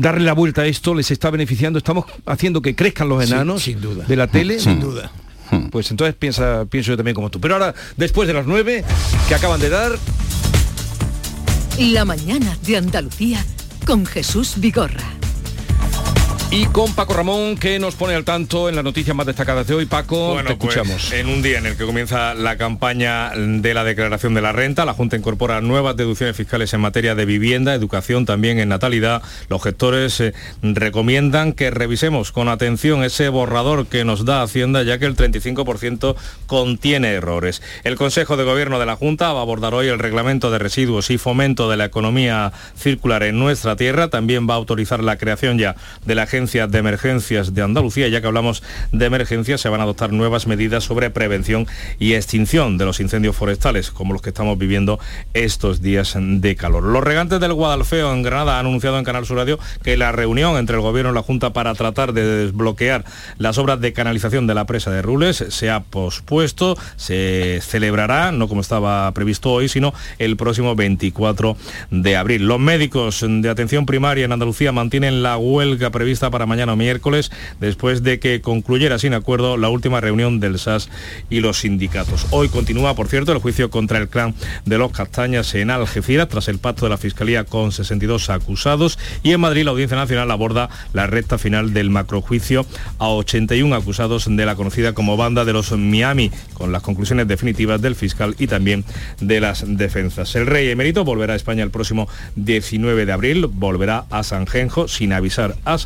darle la vuelta a esto les está beneficiando. Estamos haciendo que crezcan los enanos sin duda. de la tele. Sin duda. Pues entonces piensa, pienso yo también como tú. Pero ahora, después de las nueve que acaban de dar, La mañana de Andalucía con Jesús Vigorra. Y con Paco Ramón, que nos pone al tanto en las noticias más destacadas de hoy. Paco, te pues, escuchamos. en un día en el que comienza la campaña de la declaración de la renta, la Junta incorpora nuevas deducciones fiscales en materia de vivienda, educación, también en natalidad. Los gestores eh, recomiendan que revisemos con atención ese borrador que nos da Hacienda, ya que el 35% contiene errores. El Consejo de Gobierno de la Junta va a abordar hoy el reglamento de residuos y fomento de la economía circular en nuestra tierra. También va a autorizar la creación ya de la Agencia de Emergencias de Andalucía. Ya que hablamos de emergencias, se van a adoptar nuevas medidas sobre prevención y extinción de los incendios forestales, como los que estamos viviendo estos días de calor. Los regantes del Guadalfeo en Granada han anunciado en Canal Sur Radio que la reunión entre el Gobierno y la Junta para tratar de desbloquear las obras de canalización de la presa de Rules se ha pospuesto, se celebrará, no como estaba previsto hoy, sino el próximo 24 de abril. Los médicos de atención primaria en Andalucía mantienen la huelga prevista para mañana miércoles, después de que concluyera sin acuerdo la última reunión del SAS y los sindicatos. Hoy continúa, por cierto, el juicio contra el clan de los Castañas en Algeciras, tras el pacto de la Fiscalía con 62 acusados, y en Madrid la Audiencia Nacional aborda la recta final del macrojuicio a 81 acusados de la conocida como banda de los Miami, con las conclusiones definitivas del fiscal y también de las defensas. El rey emérito volverá a España el próximo 19 de abril, volverá a Sanjenjo sin avisar a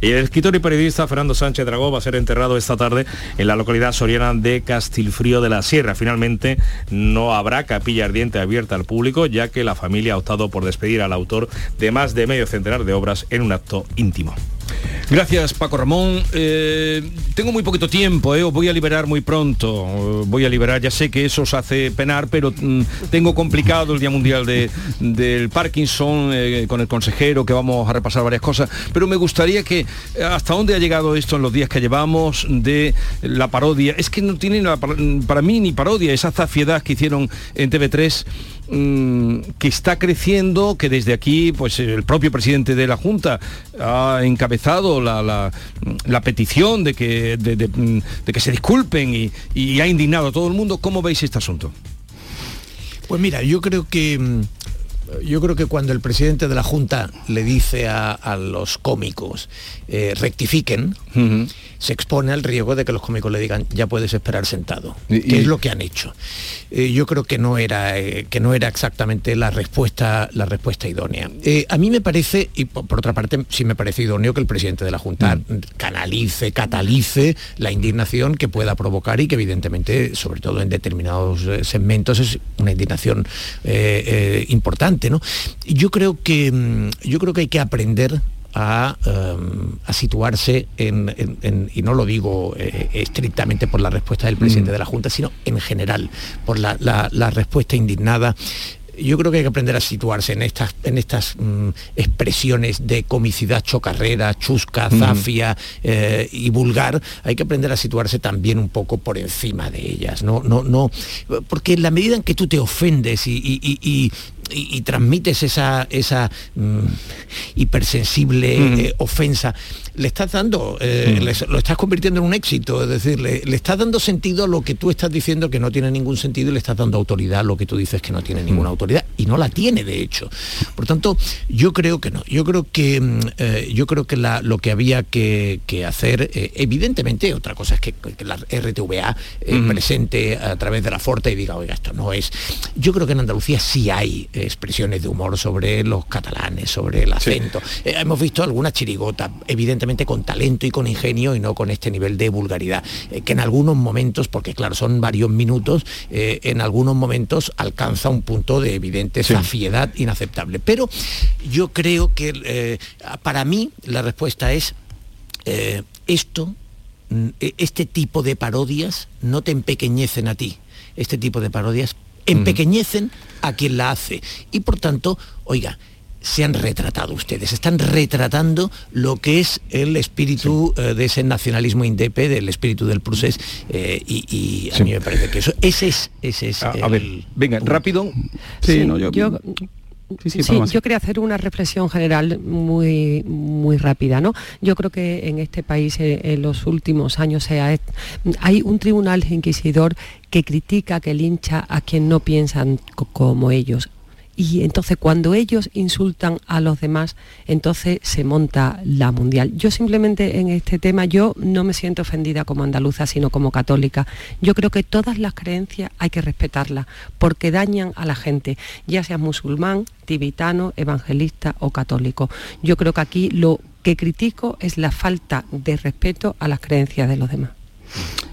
Y el escritor y periodista Fernando Sánchez Dragó va a ser enterrado esta tarde en la localidad soriana de Castilfrío de la Sierra. Finalmente no habrá capilla ardiente abierta al público, ya que la familia ha optado por despedir al autor de más de medio centenar de obras en un acto íntimo. Gracias, Paco Ramón. Eh, tengo muy poquito tiempo, eh, os voy a liberar muy pronto. eh, Voy a liberar, ya sé que eso os hace penar, pero mm, tengo complicado el Día Mundial de- del Parkinson con el consejero, que vamos a repasar varias cosas. Pero me gustaría que, ¿hasta dónde ha llegado esto en los días que llevamos de la parodia? Es que no tiene para mí ni parodia, esa zafiedad que hicieron en TV3 mm, que está creciendo, que desde aquí pues el propio presidente de la Junta ha encabezado la, la- la petición de que, de, de- mm, de que se disculpen y, y ha indignado a todo el mundo. ¿Cómo veis este asunto? Pues mira, yo creo que mm, yo creo que cuando el presidente de la Junta le dice a, a los cómicos eh, rectifiquen, se expone al riesgo de que los cómicos le digan ya puedes esperar sentado, Y- que y- es lo que han hecho. Eh, yo creo que no era eh, que no era exactamente la respuesta la respuesta idónea. Eh, a mí me parece y por, por otra parte sí me parece idóneo que el presidente de la Junta canalice, catalice la indignación que pueda provocar y que evidentemente, sobre todo en determinados segmentos, es una indignación importante. ¿no? Yo creo que mm, yo creo que hay que aprender a, em, a situarse en, en- en- y no lo digo eh, estrictamente por la respuesta del presidente de la Junta, sino en general, por la, la- la respuesta indignada. Yo creo que hay que aprender a situarse en estas, en estas mm, expresiones de comicidad chocarrera, chusca, zafia eh, y vulgar. Hay que aprender a situarse también un poco por encima de ellas. No, no, no, porque en la medida en que tú te ofendes y, y- y- y- y- y transmites esa, esa mm, hipersensible eh, ofensa, le estás dando, eh, les- lo estás convirtiendo en un éxito, es decir, le, le estás dando sentido a lo que tú estás diciendo que no tiene ningún sentido y le estás dando autoridad a lo que tú dices que no tiene ninguna autoridad y no la tiene de hecho. Por tanto, yo creo que no, yo creo que mm, eh, yo creo que la- lo que había que, que hacer, evidentemente, otra cosa es que, que la RTVA presente a través de la Forta y diga, oiga, esto no es. Yo creo que en Andalucía sí hay expresiones de humor sobre los catalanes, sobre el acento. Eh, hemos visto alguna chirigota, evidentemente con talento y con ingenio y no con este nivel de vulgaridad, eh, que en algunos momentos, porque claro, son varios minutos, eh, en algunos momentos alcanza un punto de evidente safiedad inaceptable. Pero yo creo que para mí la respuesta es esto, mm, e- este tipo de parodias no te empequeñecen a ti. Este tipo de parodias empequeñecen a quien la hace. Y por tanto, oiga, se han retratado ustedes, están retratando lo que es el espíritu eh, de ese nacionalismo indepe, del espíritu del procés, eh, y, y a mí me parece que eso, ese es, ese es A, ver, venga, rápido. Sí, no, yo, Sí, yo quería hacer una reflexión general muy, muy rápida. ¿no? Yo creo que en este país eh, en los últimos años hay un tribunal inquisidor que critica, que lincha a quien no piensan como ellos y entonces cuando ellos insultan a los demás, entonces se monta la mundial. Yo simplemente en este tema, yo no me siento ofendida como andaluza, sino como católica. Yo creo que todas las creencias hay que respetarlas, porque dañan a la gente, ya sea musulmán, tibetano, evangelista o católico. Yo creo que aquí lo que critico es la falta de respeto a las creencias de los demás.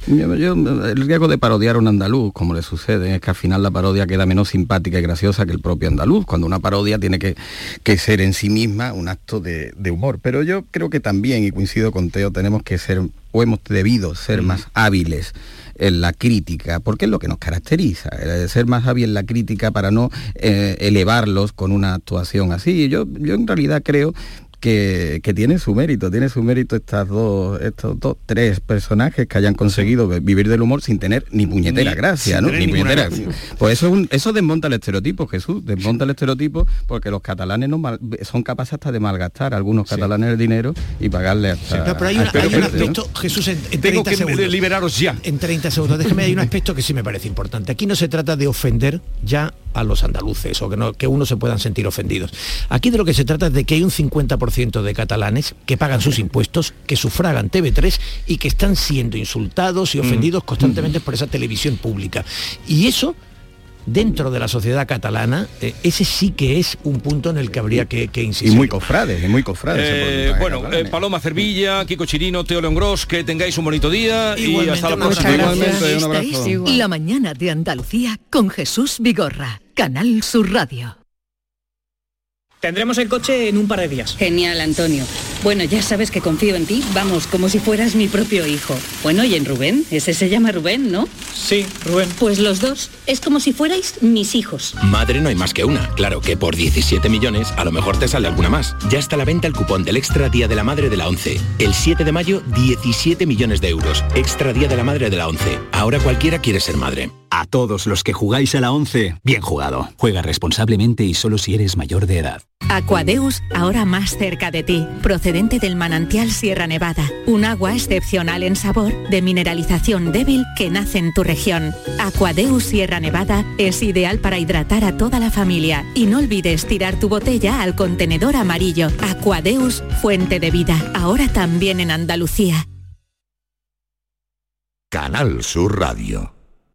El riesgo de parodiar a un andaluz, como le sucede, es que al final la parodia queda menos simpática y graciosa que el propio andaluz, cuando una parodia tiene que, ser en sí misma un acto de, humor. Pero yo creo que también, y coincido con Teo, tenemos que ser, o hemos debido ser más hábiles en la crítica, porque es lo que nos caracteriza, ser más hábil en la crítica para no eh, elevarlos con una actuación así. Yo, yo en realidad creo que, tiene su mérito, tiene su mérito estas dos, estos dos, tres personajes que hayan conseguido vivir del humor sin tener ni puñetera gracia, ¿no? Ni puñetera. Pues eso, eso desmonta el estereotipo, Jesús, desmonta el estereotipo porque los catalanes no son capaces hasta de malgastar algunos catalanes el dinero y pagarle hasta... pero hay, un, aspecto, Jesús, en, 30 segundos. liberaros ya. En 30 segundos, déjeme, hay un aspecto que sí me parece importante. Aquí no se trata de ofender ya a los andaluces o que, no, que uno se puedan sentir ofendidos. Aquí de lo que se trata es de que hay un 50% de catalanes que pagan sus impuestos, que sufragan TV3 y que están siendo insultados y ofendidos constantemente por esa televisión pública. Y eso dentro de la sociedad catalana, eh, ese sí que es un punto en el que habría que, insistir. Y muy cofrade, y muy cofrade. Eh, bueno, eh, Paloma Cervilla, Kiko Chirino, Teo León Gros, que tengáis un bonito día y hasta la próxima. La mañana de Andalucía con Jesús Vigorra, Canal Sur Radio. Tendremos el coche en un par de días. Genial, Antonio. Bueno, ya sabes que confío en ti, vamos, como si fueras mi propio hijo. Bueno, y en Rubén, ese se llama Rubén, ¿no? Sí, Rubén. Pues los dos, es como si fuerais mis hijos. Madre no hay más que una. Claro que por 17 millones a lo mejor te sale alguna más. Ya está a la venta el cupón del Extra Día de la Madre de la 11. El 7 de mayo, 17 millones de euros. Extra Día de la Madre de la 11. Ahora cualquiera quiere ser madre. A todos los que jugáis a la 11, bien jugado. Juega responsablemente y solo si eres mayor de edad. Aquadeus, ahora más cerca de ti, del manantial Sierra Nevada, un agua excepcional en sabor, de mineralización débil que nace en tu región. Aquadeus Sierra Nevada es ideal para hidratar a toda la familia y no olvides tirar tu botella al contenedor amarillo. Aquadeus, fuente de vida, ahora también en Andalucía. Canal Sur Radio.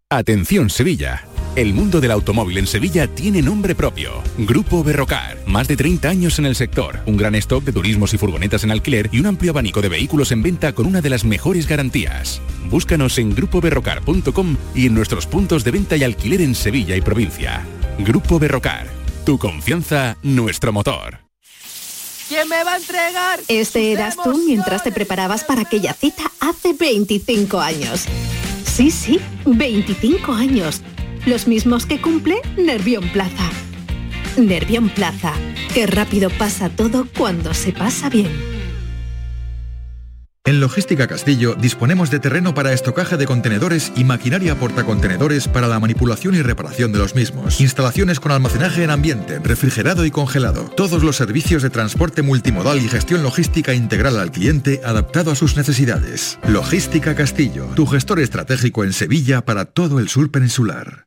Atención Sevilla. El mundo del automóvil en Sevilla tiene nombre propio. Grupo Berrocar. Más de 30 años en el sector. Un gran stock de turismos y furgonetas en alquiler y un amplio abanico de vehículos en venta con una de las mejores garantías. Búscanos en grupoberrocar.com y en nuestros puntos de venta y alquiler en Sevilla y provincia. Grupo Berrocar. Tu confianza, nuestro motor. ¿Quién me va a entregar? Este eras tú mientras te preparabas para aquella cita hace 25 años. Sí, sí, 25 años los mismos que cumple Nervión Plaza. Nervión Plaza, qué rápido pasa todo cuando se pasa bien. En Logística Castillo disponemos de terreno para estocaje de contenedores y maquinaria portacontenedores para la manipulación y reparación de los mismos. Instalaciones con almacenaje en ambiente, refrigerado y congelado. Todos los servicios de transporte multimodal y gestión logística integral al cliente adaptado a sus necesidades. Logística Castillo, tu gestor estratégico en Sevilla para todo el sur peninsular.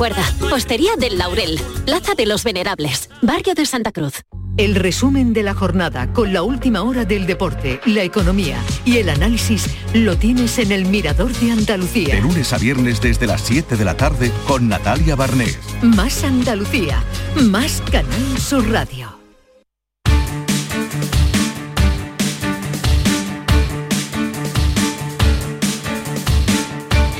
Recuerda, Postería del Laurel, Plaza de los Venerables, Barrio de Santa Cruz. El resumen de la jornada con la última hora del deporte, la economía y el análisis lo tienes en el Mirador de Andalucía. De lunes a viernes desde las 7 de la tarde con Natalia Barnés. Más Andalucía, más Canal Sur Radio.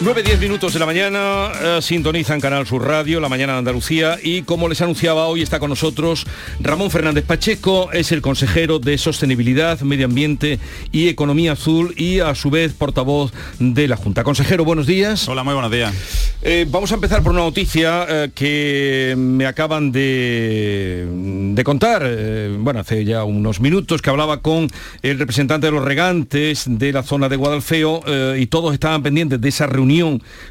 9-10 minutos de la mañana, eh, sintonizan Canal Sur Radio, la mañana de Andalucía, y como les anunciaba hoy está con nosotros Ramón Fernández Pacheco, es el consejero de Sostenibilidad, Medio Ambiente y Economía Azul y a su vez portavoz de la Junta. Consejero, buenos días. Hola, muy buenos días. Eh, vamos a empezar por una noticia eh, que me acaban de, de contar, eh, bueno, hace ya unos minutos, que hablaba con el representante de los regantes de la zona de Guadalfeo y todos estaban pendientes de esa reunión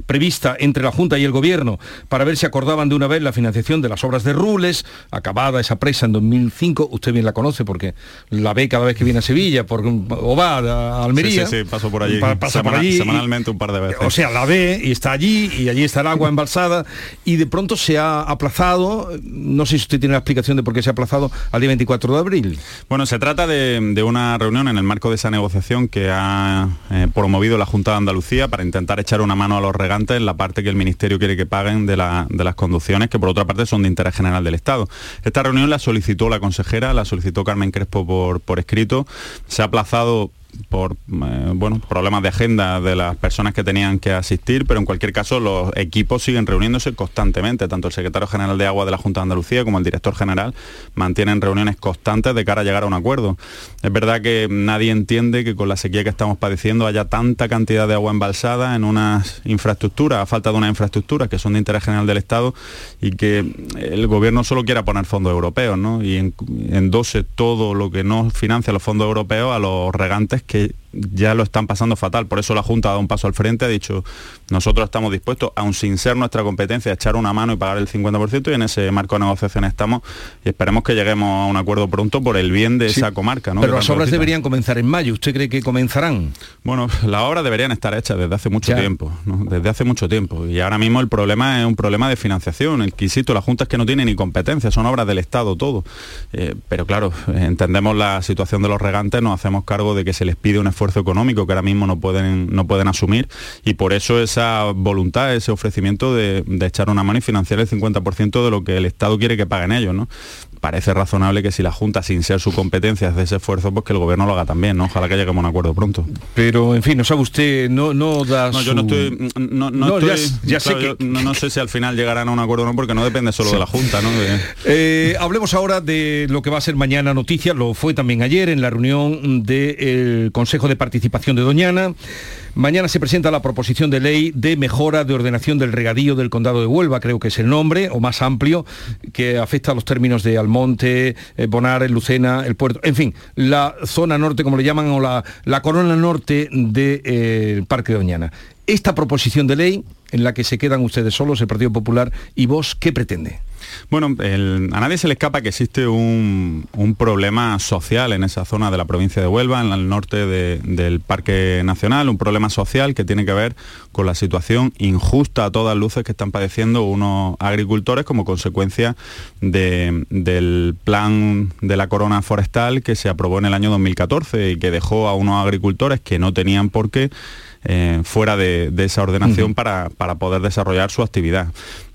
prevista entre la Junta y el Gobierno para ver si acordaban de una vez la financiación de las obras de Rules, acabada esa presa en 2005, usted bien la conoce porque la ve cada vez que viene a Sevilla por, o va a Almería. Sí, sí, sí, paso por allí, Pa- pasa por allí semanalmente un par de veces. o sea, la ve y está allí y allí está el agua embalsada y de pronto se ha aplazado, no sé si usted tiene la explicación de por qué se ha aplazado al día 24 de abril. Bueno, se trata de, de una reunión en el marco de esa negociación que ha eh, promovido la Junta de Andalucía para intentar echar una mano a los regantes en la parte que el Ministerio quiere que paguen de, la- de las conducciones, que por otra parte son de interés general del Estado. Esta reunión la solicitó la consejera, la solicitó Carmen Crespo por escrito. Se ha aplazado por eh, bueno problemas de agenda de las personas que tenían que asistir, pero en cualquier caso los equipos siguen reuniéndose constantemente, tanto el secretario general de Agua de la Junta de Andalucía como el director general mantienen reuniones constantes de cara a llegar a un acuerdo. Es verdad que nadie entiende que con la sequía que estamos padeciendo haya tanta cantidad de agua embalsada en unas infraestructuras, a falta de unas infraestructuras que son de interés general del Estado y que el gobierno solo quiera poner fondos europeos, ¿no? Y en- endose todo lo que no financia los fondos europeos a los regantes que ya lo están pasando fatal. Por eso la Junta ha dado un paso al frente, ha dicho, nosotros estamos dispuestos, aun sin ser nuestra competencia, a echar una mano y pagar el 50% y en ese marco de negociación estamos y esperemos que lleguemos a un acuerdo pronto por el bien de Sí, esa comarca. ¿no? Pero que las obras deberían comenzar en mayo. ¿Usted cree que comenzarán? Bueno, las obras deberían estar hechas desde hace mucho Ya. tiempo, ¿no? desde hace mucho tiempo. Y ahora mismo el problema es un problema de financiación. El que insisto, la Junta es que no tiene ni competencia, son obras del Estado todo. Eh, pero claro, entendemos la situación de los regantes, nos hacemos cargo de que se les pide un esfuerzo económico que ahora mismo no pueden, no pueden asumir y por eso esa voluntad, ese ofrecimiento de, de echar una mano y financiar el 50% de lo que el Estado quiere que paguen ellos, ¿no? Parece razonable que si la Junta, sin ser su competencia, hace ese esfuerzo, pues que el gobierno lo haga también, ¿no? Ojalá que lleguemos a un acuerdo pronto. Pero, en fin, no sabe usted, no, no da No, yo su- no estoy. No, no No, ya- estoy- ya sé claro, que- yo no, no sé si al final llegarán a un acuerdo o no, porque no depende solo de la Junta, ¿no? De- Eh, hablemos ahora de lo que va a ser mañana noticia, lo fue también ayer en la reunión del Consejo de Participación de Doñana. Mañana se presenta la proposición de ley de mejora de ordenación del regadío del Condado de Huelva, creo que es el nombre, o más amplio, que afecta a los términos de Almonte, eh, Bonares, Lucena, el puerto, en fin, la zona norte, como le llaman, o la, la corona norte del Parque de Doñana. Esta proposición de ley, en la que se quedan ustedes solos, el Partido Popular y vos, ¿qué pretende? Bueno, a nadie se le escapa que existe un, un problema social en esa zona de la provincia de Huelva, en el norte de- del Parque Nacional, un problema social que tiene que ver con la situación injusta a todas luces que están padeciendo unos agricultores como consecuencia de- del plan de la corona forestal que se aprobó en el año 2014 y que dejó a unos agricultores que no tenían por qué eh, fuera de, de esa ordenación para, para poder desarrollar su actividad.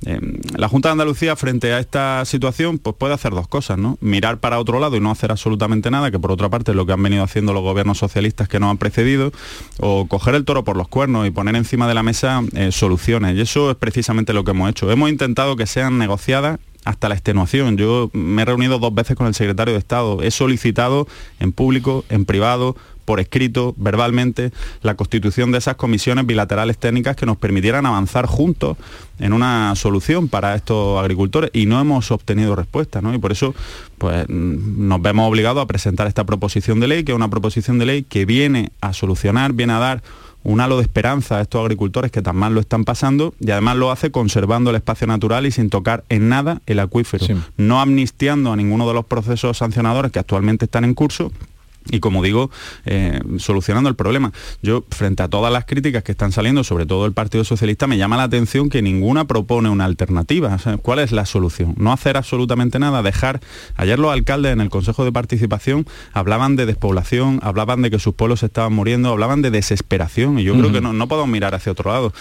Eh, la Junta de Andalucía frente a esta situación pues puede hacer dos cosas, ¿no? Mirar para otro lado y no hacer absolutamente nada, que por otra parte es lo que han venido haciendo los gobiernos socialistas que nos han precedido, o coger el toro por los cuernos y poner encima de la mesa eh, soluciones. Y eso es precisamente lo que hemos hecho. Hemos intentado que sean negociadas hasta la extenuación. Yo me he reunido dos veces con el secretario de Estado. He solicitado en público, en privado, por escrito, verbalmente, la constitución de esas comisiones bilaterales técnicas que nos permitieran avanzar juntos en una solución para estos agricultores y no hemos obtenido respuesta, ¿no? Y por eso pues mm, nos vemos obligados a presentar esta proposición de ley, que es una proposición de ley que viene a solucionar, viene a dar un halo de esperanza a estos agricultores que tan mal lo están pasando y además lo hace conservando el espacio natural y sin tocar en nada el acuífero, no amnistiando a ninguno de los procesos sancionadores que actualmente están en curso y como digo, eh, solucionando el problema. Yo, frente a todas las críticas que están saliendo, sobre todo el Partido Socialista, me llama la atención que ninguna propone una alternativa. O sea, ¿Cuál es la solución? No hacer absolutamente nada, dejar... Ayer los alcaldes en el Consejo de Participación hablaban de despoblación, hablaban de que sus pueblos se estaban muriendo, hablaban de desesperación, y yo creo que no, no podemos mirar hacia otro lado.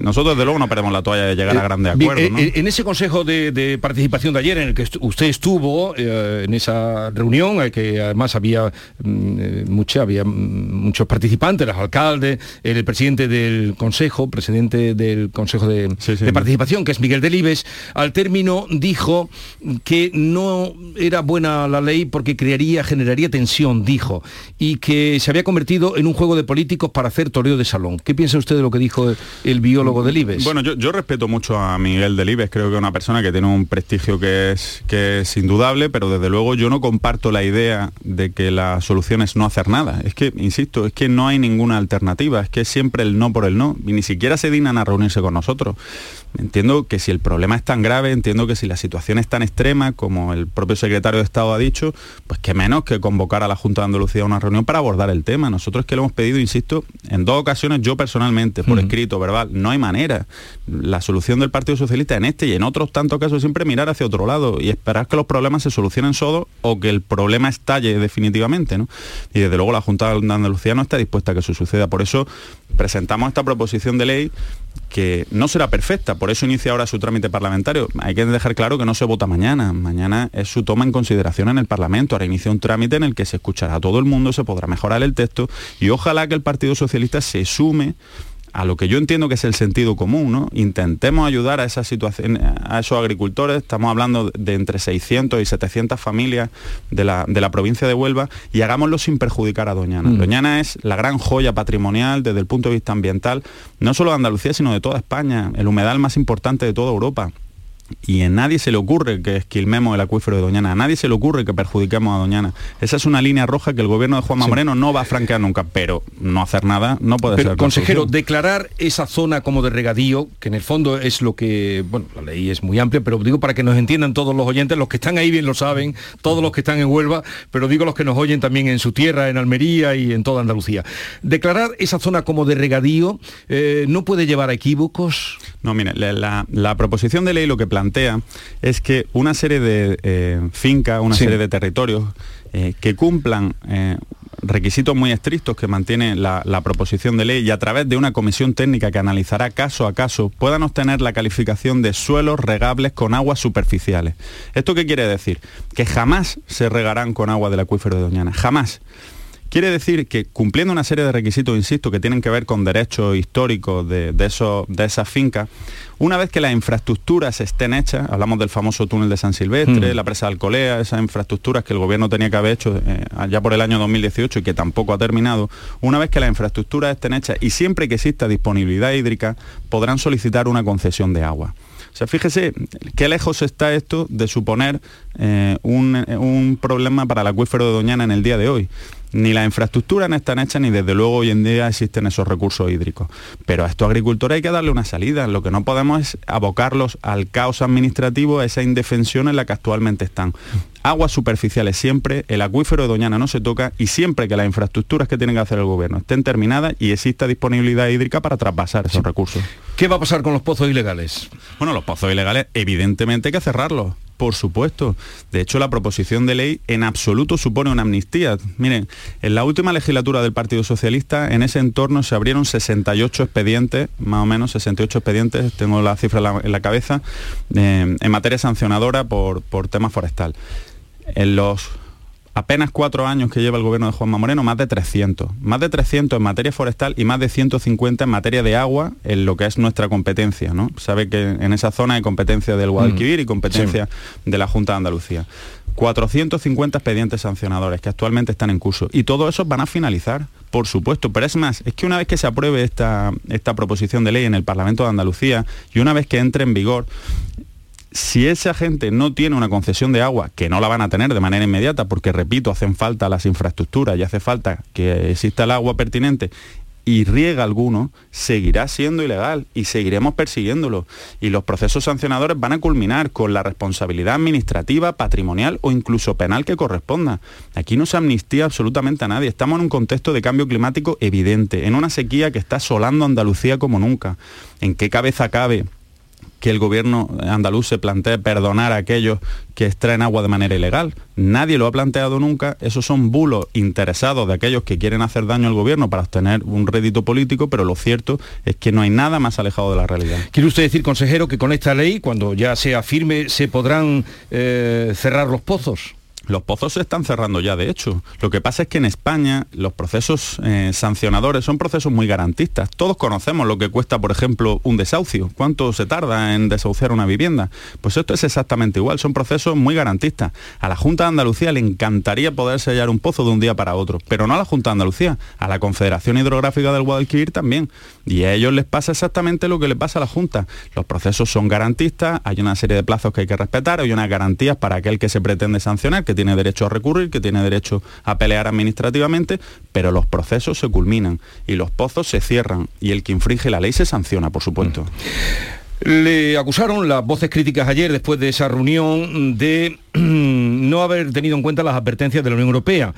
Nosotros desde luego no perdemos la toalla de llegar a grandes acuerdos. En ese consejo de, participación de ayer en el que usted estuvo, en esa reunión, que además había, mm, mucha, había muchos participantes, los alcaldes, el presidente del consejo, presidente del consejo de, de participación, que es Miguel Delibes, al término dijo que no era buena la ley porque crearía, generaría tensión, dijo, y que se había convertido en un juego de políticos para hacer toreo de salón. ¿Qué piensa usted de lo que dijo el biólogo Delibes? Bueno, yo, respeto mucho a Miguel Delibes, creo que es una persona que tiene un prestigio que es, que es indudable, pero desde luego yo no comparto la idea de que la solución es no hacer nada. Es que, insisto, es que no hay ninguna alternativa, es que es siempre el no por el no, y ni siquiera se dignan a reunirse con nosotros. Entiendo que si el problema es tan grave, entiendo que si la situación es tan extrema, como el propio secretario de Estado ha dicho, pues que menos que convocar a la Junta de Andalucía a una reunión para abordar el tema. Nosotros que lo hemos pedido, insisto, en dos ocasiones yo personalmente, por escrito, verbal, no hay manera. La solución del Partido Socialista en este y en otros tantos casos siempre mirar hacia otro lado y esperar que los problemas se solucionen solos o que el problema estalle definitivamente. ¿no? Y desde luego la Junta de Andalucía no está dispuesta a que eso suceda. Por eso presentamos esta proposición de ley que no será perfecta, por eso inicia ahora su trámite parlamentario. Hay que dejar claro que no se vota mañana, mañana es su toma en consideración en el Parlamento, ahora inicia un trámite en el que se escuchará a todo el mundo, se podrá mejorar el texto y ojalá que el Partido Socialista se sume a lo que yo entiendo que es el sentido común, ¿no? Intentemos ayudar a esa situación, a esos agricultores, estamos hablando de entre 600 y 700 familias de la, provincia de Huelva, y hagámoslo sin perjudicar a Doñana. Mm. Doñana es la gran joya patrimonial desde el punto de vista ambiental, no solo de Andalucía, sino de toda España, el humedal más importante de toda Europa y a nadie se le ocurre que esquilmemos el acuífero de Doñana, a nadie se le ocurre que perjudiquemos a Doñana. Esa es una línea roja que el gobierno de Juanma Moreno no va a franquear nunca, pero no hacer nada no puede pero, ser. Consejero, declarar esa zona como de regadío, que en el fondo es lo que, bueno, la ley es muy amplia, pero digo para que nos entiendan todos los oyentes, los que están ahí bien lo saben, todos los que están en Huelva, pero digo los que nos oyen también en su tierra, en Almería y en toda Andalucía. Declarar esa zona como de regadío eh, no puede llevar a equívocos. No, mire, la, la proposición de ley lo que plantea es que una serie de eh, fincas, una serie de territorios eh, que cumplan eh, requisitos muy estrictos que mantiene la, proposición de ley y a través de una comisión técnica que analizará caso a caso puedan obtener la calificación de suelos regables con aguas superficiales. ¿Esto qué quiere decir? Que jamás se regarán con agua del acuífero de Doñana, jamás. Quiere decir que cumpliendo una serie de requisitos, insisto, que tienen que ver con derechos históricos de, de, de esas fincas, una vez que las infraestructuras estén hechas, hablamos del famoso túnel de San Silvestre, hmm. la presa de Alcolea, esas infraestructuras que el gobierno tenía que haber hecho eh, allá por el año 2018 y que tampoco ha terminado, una vez que las infraestructuras estén hechas y siempre que exista disponibilidad hídrica, podrán solicitar una concesión de agua. O sea, fíjese qué lejos está esto de suponer eh, un, un problema para el acuífero de Doñana en el día de hoy ni las infraestructuras no están hechas ni desde luego hoy en día existen esos recursos hídricos. Pero a estos agricultores hay que darle una salida. Lo que no podemos es abocarlos al caos administrativo, a esa indefensión en la que actualmente están. Aguas superficiales siempre, el acuífero de Doñana no se toca y siempre que las infraestructuras que tienen que hacer el gobierno estén terminadas y exista disponibilidad hídrica para traspasar esos recursos. ¿Qué va a pasar con los pozos ilegales? Bueno, los pozos ilegales evidentemente hay que cerrarlos por supuesto. De hecho, la proposición de ley en absoluto supone una amnistía. Miren, en la última legislatura del Partido Socialista, en ese entorno se abrieron 68 expedientes, más o menos 68 expedientes, tengo la cifra en la, cabeza, eh, en materia sancionadora por, por tema forestal. En los apenas cuatro años que lleva el gobierno de Juanma Moreno, más de 300. Más de 300 en materia forestal y más de 150 en materia de agua, en lo que es nuestra competencia. ¿no? Sabe que en esa zona hay competencia del Guadalquivir y competencia de la Junta de Andalucía. 450 expedientes sancionadores que actualmente están en curso. Y todos esos van a finalizar, por supuesto. Pero es más, es que una vez que se apruebe esta, esta proposición de ley en el Parlamento de Andalucía y una vez que entre en vigor, si esa gente no tiene una concesión de agua, que no la van a tener de manera inmediata, porque repito, hacen falta las infraestructuras y hace falta que exista el agua pertinente, y riega alguno, seguirá siendo ilegal y seguiremos persiguiéndolo. Y los procesos sancionadores van a culminar con la responsabilidad administrativa, patrimonial o incluso penal que corresponda. Aquí no se amnistía absolutamente a nadie. Estamos en un contexto de cambio climático evidente, en una sequía que está asolando Andalucía como nunca. ¿En qué cabeza cabe que el gobierno andaluz se plantee perdonar a aquellos que extraen agua de manera ilegal. Nadie lo ha planteado nunca. Esos son bulos interesados de aquellos que quieren hacer daño al gobierno para obtener un rédito político, pero lo cierto es que no hay nada más alejado de la realidad. ¿Quiere usted decir, consejero, que con esta ley, cuando ya sea firme, se podrán eh, cerrar los pozos? Los pozos se están cerrando ya, de hecho. Lo que pasa es que en España los procesos eh, sancionadores son procesos muy garantistas. Todos conocemos lo que cuesta, por ejemplo, un desahucio. ¿Cuánto se tarda en desahuciar una vivienda? Pues esto es exactamente igual. Son procesos muy garantistas. A la Junta de Andalucía le encantaría poder sellar un pozo de un día para otro, pero no a la Junta de Andalucía, a la Confederación Hidrográfica del Guadalquivir también. Y a ellos les pasa exactamente lo que les pasa a la Junta. Los procesos son garantistas, hay una serie de plazos que hay que respetar, hay unas garantías para aquel que se pretende sancionar, que tiene derecho a recurrir, que tiene derecho a pelear administrativamente, pero los procesos se culminan y los pozos se cierran y el que infringe la ley se sanciona, por supuesto. Le acusaron las voces críticas ayer después de esa reunión de no haber tenido en cuenta las advertencias de la Unión Europea.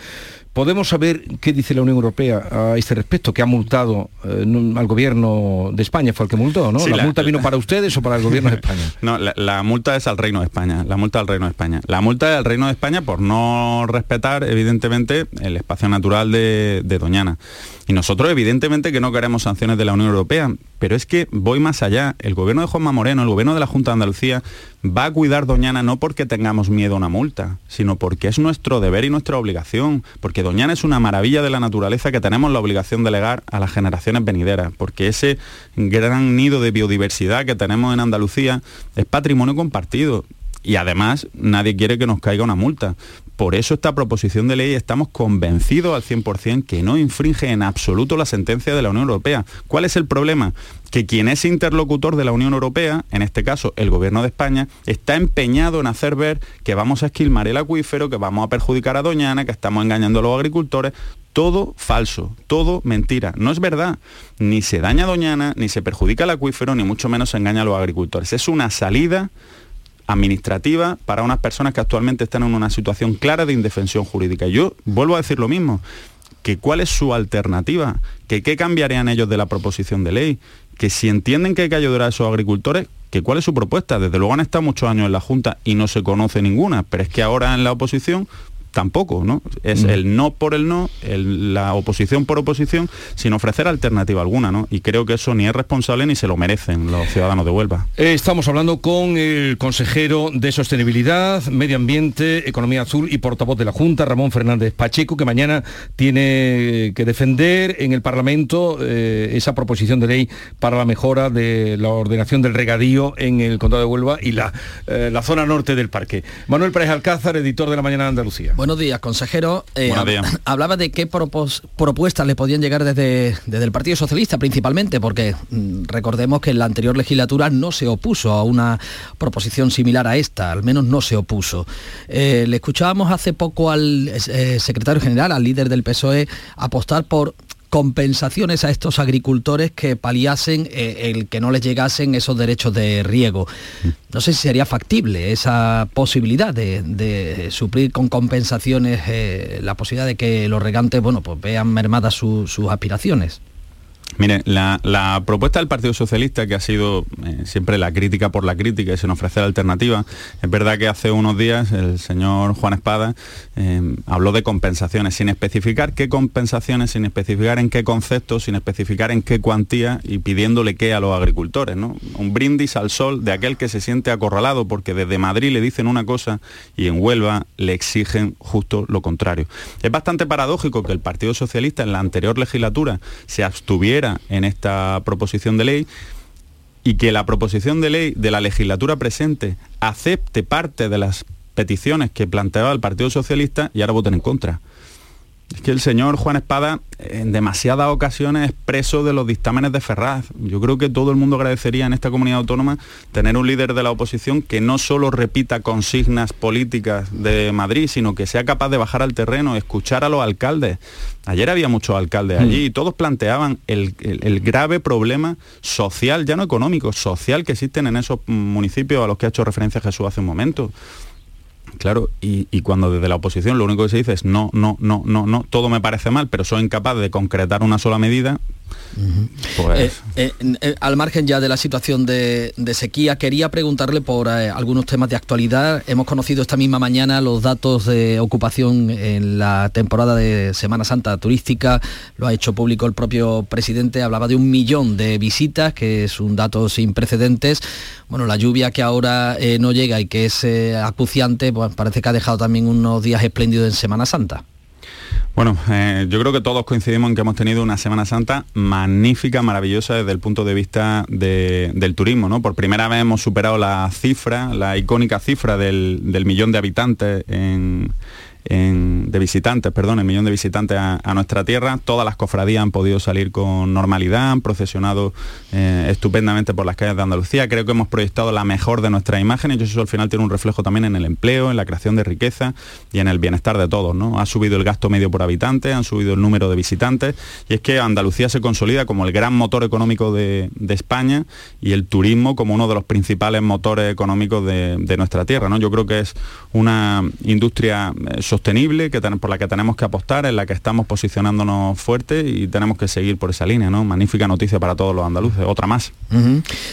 ¿Podemos saber qué dice la Unión Europea a este respecto? Que ha multado eh, al gobierno de España, fue el que multó, ¿no? Sí, ¿La, la- multa vino para ustedes o para el gobierno de España? No, la, la multa es al Reino de España, la multa al Reino de España. La multa es al Reino de España por no respetar, evidentemente, el espacio natural de, de Doñana. Y nosotros, evidentemente, que no queremos sanciones de la Unión Europea, pero es que voy más allá. El gobierno de Juanma Moreno, el gobierno de la Junta de Andalucía, va a cuidar Doñana no porque tengamos miedo a una multa, sino porque es nuestro deber y nuestra obligación, porque Doñana es una maravilla de la naturaleza que tenemos la obligación de legar a las generaciones venideras, porque ese gran nido de biodiversidad que tenemos en Andalucía es patrimonio compartido y además nadie quiere que nos caiga una multa. Por eso esta proposición de ley estamos convencidos al 100% que no infringe en absoluto la sentencia de la Unión Europea. ¿Cuál es el problema? Que quien es interlocutor de la Unión Europea, en este caso el Gobierno de España, está empeñado en hacer ver que vamos a esquilmar el acuífero, que vamos a perjudicar a Doñana, que estamos engañando a los agricultores. Todo falso, todo mentira. No es verdad. Ni se daña a Doñana, ni se perjudica el acuífero, ni mucho menos se engaña a los agricultores. Es una salida administrativa para unas personas que actualmente están en una situación clara de indefensión jurídica. Yo vuelvo a decir lo mismo, que cuál es su alternativa, que qué cambiarían ellos de la proposición de ley, que si entienden que hay que ayudar a esos agricultores, que cuál es su propuesta. Desde luego han estado muchos años en la Junta y no se conoce ninguna, pero es que ahora en la oposición tampoco, ¿no? Es el no por el no, el- la oposición por oposición, sin ofrecer alternativa alguna, ¿no? Y creo que eso ni es responsable ni se lo merecen los ciudadanos de Huelva. Eh, Estamos hablando con el consejero de Sostenibilidad, Medio Ambiente, Economía Azul y portavoz de la Junta, Ramón Fernández Pacheco, que mañana tiene que defender en el Parlamento eh, esa proposición de ley para la mejora de la ordenación del regadío en el Condado de Huelva y la, eh, la zona norte del parque. Manuel Pérez Alcázar, editor de La Mañana de Andalucía. Buenos días, consejero. Eh, Buenos hab- días. Hablaba de qué propos- propuestas le podían llegar desde, desde el Partido Socialista principalmente, porque mm, recordemos que en la anterior legislatura no se opuso a una proposición similar a esta, al menos no se opuso. Eh, le escuchábamos hace poco al eh, secretario general, al líder del PSOE, apostar por compensaciones a estos agricultores que paliasen eh, el que no les llegasen esos derechos de riego. No sé si sería factible esa posibilidad de, de suplir con compensaciones eh, la posibilidad de que los regantes bueno, pues vean mermadas su- sus aspiraciones. Mire, la, la propuesta del Partido Socialista, que ha sido eh, siempre la crítica por la crítica y sin ofrecer alternativa, es verdad que hace unos días el señor Juan Espada eh, habló de compensaciones, sin especificar qué compensaciones, sin especificar en qué concepto, sin especificar en qué cuantía y pidiéndole qué a los agricultores. ¿no? Un brindis al sol de aquel que se siente acorralado porque desde Madrid le dicen una cosa y en Huelva le exigen justo lo contrario. Es bastante paradójico que el Partido Socialista en la anterior legislatura se abstuviera en esta proposición de ley y que la proposición de ley de la legislatura presente acepte parte de las peticiones que planteaba el Partido Socialista y ahora voten en contra. Es que el señor Juan Espada en demasiadas ocasiones es preso de los dictámenes de Ferraz. Yo creo que todo el mundo agradecería en esta comunidad autónoma tener un líder de la oposición que no solo repita consignas políticas de Madrid, sino que sea capaz de bajar al terreno, escuchar a los alcaldes. Ayer había muchos alcaldes allí y todos planteaban el, el- el grave problema social, ya no económico, social que existen en esos municipios a los que ha hecho referencia Jesús hace un momento. Claro, y, cuando desde la oposición lo único que se dice es no, no, no, no, no, todo me parece mal, pero soy incapaz de concretar una sola medida, Pues... Eh, eh, al margen ya de la situación de, sequía, quería preguntarle por algunos temas de actualidad. Hemos conocido esta misma mañana los datos de ocupación en la temporada de Semana Santa turística. Lo ha hecho público el propio presidente. Hablaba de un millón de visitas, que es un dato sin precedentes. Bueno, la lluvia que ahora no llega y que es acuciante, pues parece que ha dejado también unos días espléndidos en Semana Santa. Bueno, eh, yo creo que todos coincidimos en que hemos tenido una Semana Santa magnífica, maravillosa desde el punto de vista del turismo. ¿no? Por primera vez hemos superado la cifra, la icónica cifra del, del millón de habitantes en, de visitantes, perdón, el millón de visitantes a, nuestra tierra. Todas las cofradías han podido salir con normalidad, han procesionado eh, estupendamente por las calles de Andalucía. Creo que hemos proyectado la mejor de nuestras imágenes y eso al final tiene un reflejo también en el empleo, en la creación de riqueza y en el bienestar de todos. ¿no? Ha subido el gasto medio por habitante, han subido el número de visitantes y es que Andalucía se consolida como el gran motor económico de, España y el turismo como uno de los principales motores económicos de, nuestra tierra. ¿no? Yo creo que es una industria eh, sostenible que por la que tenemos que apostar, en la que estamos posicionándonos fuerte y tenemos que seguir por esa línea. ¿no? Magnífica noticia para todos los andaluces, otra más.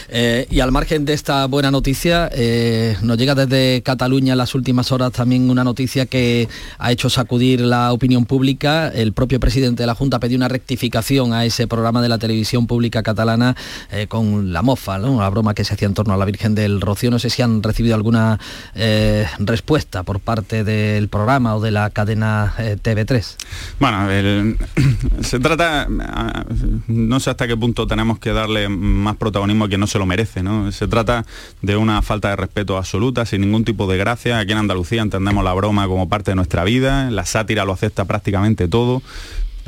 Eh, y al margen de esta buena noticia, eh, nos llega desde Cataluña en las últimas horas también una noticia que ha hecho sacudir la opinión pública. El propio presidente de la Junta pidió una rectificación a ese programa de la televisión pública catalana eh, con la mofa, ¿no? la broma que se hacía en torno a la Virgen del Rocío. No sé si han recibido alguna respuesta por parte del programa o de la cadena eh, TV3? Bueno, se trata, no sé hasta qué punto tenemos que darle más protagonismo a quien no se lo merece, ¿no? Se trata de una falta de respeto absoluta, sin ningún tipo de gracia. Aquí en Andalucía entendemos la broma como parte de nuestra vida, la sátira lo acepta prácticamente todo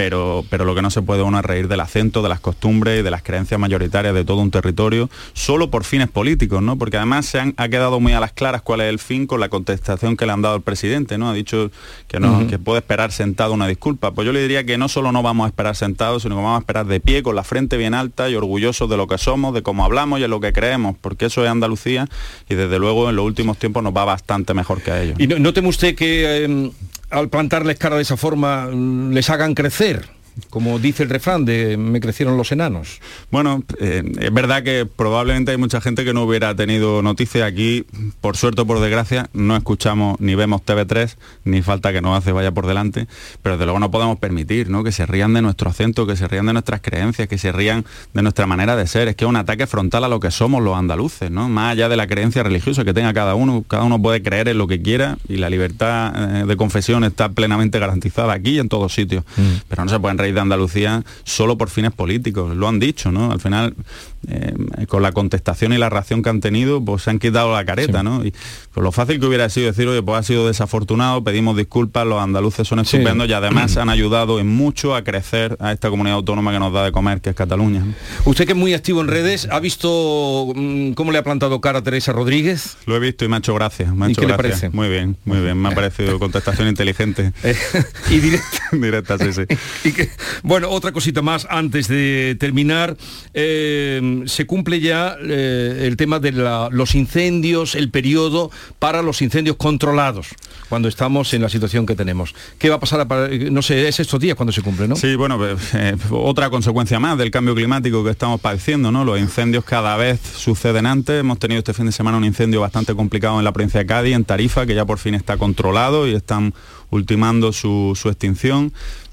pero, pero lo que no se puede uno es reír del acento, de las costumbres y de las creencias mayoritarias de todo un territorio, solo por fines políticos, ¿no? Porque además se han, ha quedado muy a las claras cuál es el fin con la contestación que le han dado al presidente, ¿no? Ha dicho que no, que puede esperar sentado una disculpa. Pues yo le diría que no solo no vamos a esperar sentados, sino que vamos a esperar de pie, con la frente bien alta y orgullosos de lo que somos, de cómo hablamos y en lo que creemos, porque eso es Andalucía y desde luego en los últimos tiempos nos va bastante mejor que a ellos. ¿Y no, teme usted que em, al plantarles cara de esa forma mm, les hagan crecer como dice el refrán de me crecieron los enanos. Bueno, eh, es verdad que probablemente hay mucha gente que no hubiera tenido noticias aquí, por suerte o por desgracia, no escuchamos ni vemos TV3, ni falta que nos hace vaya por delante, pero desde luego no podemos permitir ¿no? que se rían de nuestro acento, que se rían de nuestras creencias, que se rían de nuestra manera de ser. Es que es un ataque frontal a lo que somos los andaluces, ¿no? más allá de la creencia religiosa que tenga cada uno, cada uno puede creer en lo que quiera y la libertad eh, de confesión está plenamente garantizada aquí y en todos sitios, mm. pero no se pueden de Andalucía solo por fines políticos, lo han dicho, ¿no? Al final, eh, con la contestación y la reacción que han tenido, pues se han quitado la careta, ¿no? Y pues, lo fácil que hubiera sido decir, oye, pues ha sido desafortunado, pedimos disculpas, los andaluces son estupendos y además han ayudado en mucho a crecer a esta comunidad autónoma que nos da de comer, que es Cataluña. Usted que es muy activo en redes, ¿ha visto mm, cómo le ha plantado cara a Teresa Rodríguez? Lo he visto y me ha hecho gracia. Me ha qué le parece? Muy bien, muy bien. Me ha parecido contestación inteligente. y directa. directa, sí, sí. y bueno, otra cosita más antes de terminar. Eh, se cumple ya eh, el tema de los incendios, el periodo para los incendios controlados, cuando estamos en la situación que tenemos. ¿Qué va a pasar? no sé, es estos días cuando se cumple, ¿no? Sí, bueno, eh, otra consecuencia más del cambio climático que estamos padeciendo, ¿no? Los incendios cada vez suceden antes. Hemos tenido este fin de semana un incendio bastante complicado en la provincia de Cádiz, en Tarifa, que ya por fin está controlado y están ultimando su extinción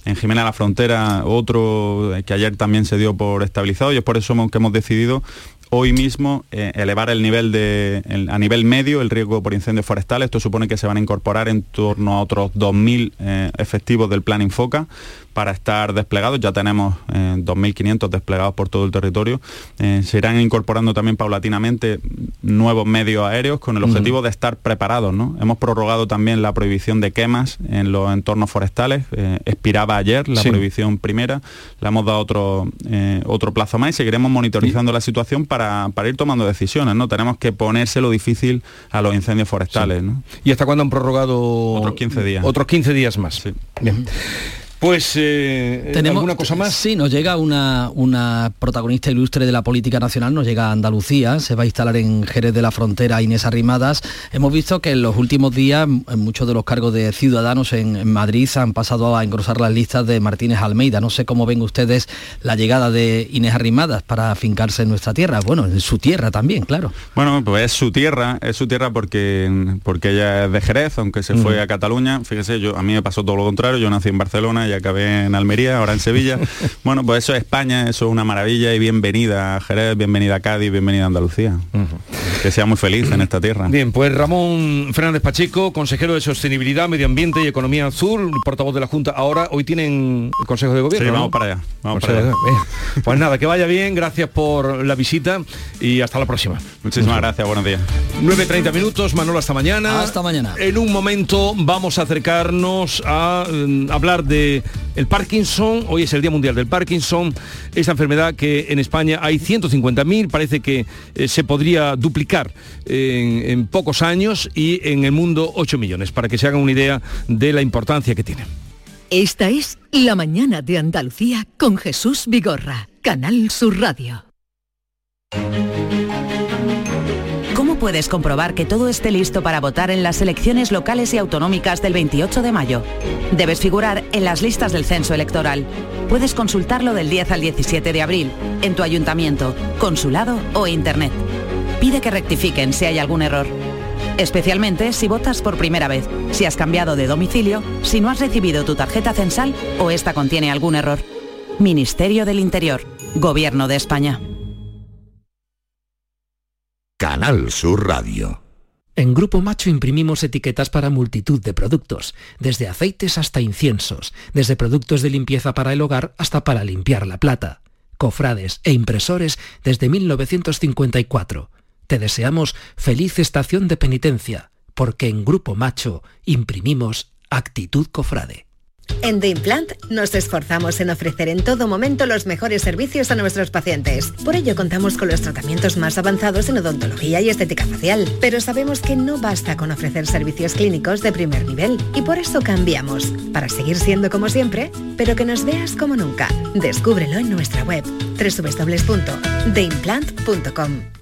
en Jimena la Frontera, otro que ayer también se dio por estabilizado y es por eso que hemos decidido hoy mismo eh, elevar el nivel de, a nivel medio el riesgo por incendios forestales. Esto supone que se van a incorporar en torno a otros 2.000 eh, efectivos del Plan Infoca para estar desplegados. Ya tenemos 2.500 eh, desplegados por todo el territorio. se irán incorporando también paulatinamente nuevos medios aéreos con el objetivo de estar preparados. ¿no? Hemos prorrogado también la prohibición de quemas en los entornos forestales. expiraba ayer la prohibición primera. Le hemos dado otro, otro plazo más y seguiremos monitorizando la situación para para, ir tomando decisiones, ¿no? Tenemos que ponérselo difícil a los incendios forestales, ¿no? ¿Y hasta cuándo han prorrogado? Otros 15 días. Otros 15 días más. Sí. Pues, eh, ¿alguna cosa más? Sí, nos llega una, una protagonista ilustre de la política nacional, nos llega a Andalucía, se va a instalar en Jerez de la Frontera Inés Arrimadas. Hemos visto que en los últimos días muchos de los cargos de ciudadanos en, Madrid han pasado a engrosar las listas de Martínez Almeida. No sé cómo ven ustedes la llegada de Inés Arrimadas para afincarse en nuestra tierra, bueno, en su tierra también, claro. Bueno, pues es su tierra, es su tierra porque, porque ella es de Jerez, aunque se fue a Cataluña. Fíjese, yo, a mí me pasó todo lo contrario, yo nací en Barcelona y acabé en Almería, ahora en Sevilla. bueno, pues eso es España, eso es una maravilla y bienvenida a Jerez, bienvenida a Cádiz, bienvenida a Andalucía. Que sea muy feliz en esta tierra. Bien, pues Ramón Fernández Pacheco, consejero de Sostenibilidad, Medio Ambiente y Economía Azul, portavoz de la Junta. Ahora, hoy tienen el Consejo de Gobierno. Sí, vamos para allá. Vamos para allá. Pues nada, que vaya bien, gracias por la visita y hasta la próxima. Muchísimas gracias, buenos días. 9.30 minutos, Manolo, hasta mañana. Hasta mañana. En un momento vamos a acercarnos a mm, hablar de el Parkinson. Hoy es el Día Mundial del Parkinson. Esta enfermedad que en España hay 150.000, parece que eh, se podría duplicar en, pocos años y en el mundo 8 millones, para que se hagan una idea de la importancia que tiene. Esta es La Mañana de Andalucía con Jesús Vigorra, Canal Sur Radio. ¿Cómo puedes comprobar que todo esté listo para votar en las elecciones locales y autonómicas del 28 de mayo? Debes figurar en las listas del censo electoral. Puedes consultarlo del 10 al 17 de abril, en tu ayuntamiento, consulado o internet. Pide que rectifiquen si hay algún error. Especialmente si votas por primera vez, si has cambiado de domicilio, si no has recibido tu tarjeta censal o esta contiene algún error. Ministerio del Interior, Gobierno de España. Canal Sur Radio. En Grupo Macho imprimimos etiquetas para multitud de productos, desde aceites hasta inciensos, desde productos de limpieza para el hogar hasta para limpiar la plata, cofrades e impresores desde 1954. Te deseamos feliz estación de penitencia, porque en Grupo Macho imprimimos actitud cofrade. En The Implant nos esforzamos en ofrecer en todo momento los mejores servicios a nuestros pacientes. Por ello contamos con los tratamientos más avanzados en odontología y estética facial. Pero sabemos que no basta con ofrecer servicios clínicos de primer nivel y por eso cambiamos, para seguir siendo como siempre, pero que nos veas como nunca. Descúbrelo en nuestra web www.theimplant.com.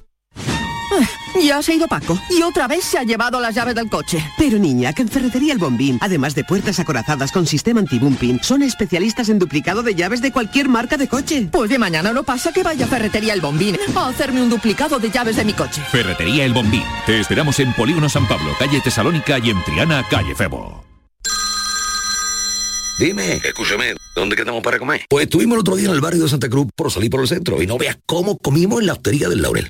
Ya se ha ido Paco y otra vez se ha llevado las llaves del coche. Pero niña, que en Ferretería El Bombín, además de puertas acorazadas con sistema anti-bumping, son especialistas en duplicado de llaves de cualquier marca de coche. Pues de mañana no pasa que vaya a Ferretería El Bombín a hacerme un duplicado de llaves de mi coche. Ferretería El Bombín. Te esperamos en Polígono San Pablo, calle Tesalónica y en Triana, calle Febo. Dime, escúchame, ¿dónde quedamos para comer? Pues estuvimos el otro día en el barrio de Santa Cruz por salir por el centro y no veas cómo comimos en la hostería del Laurel.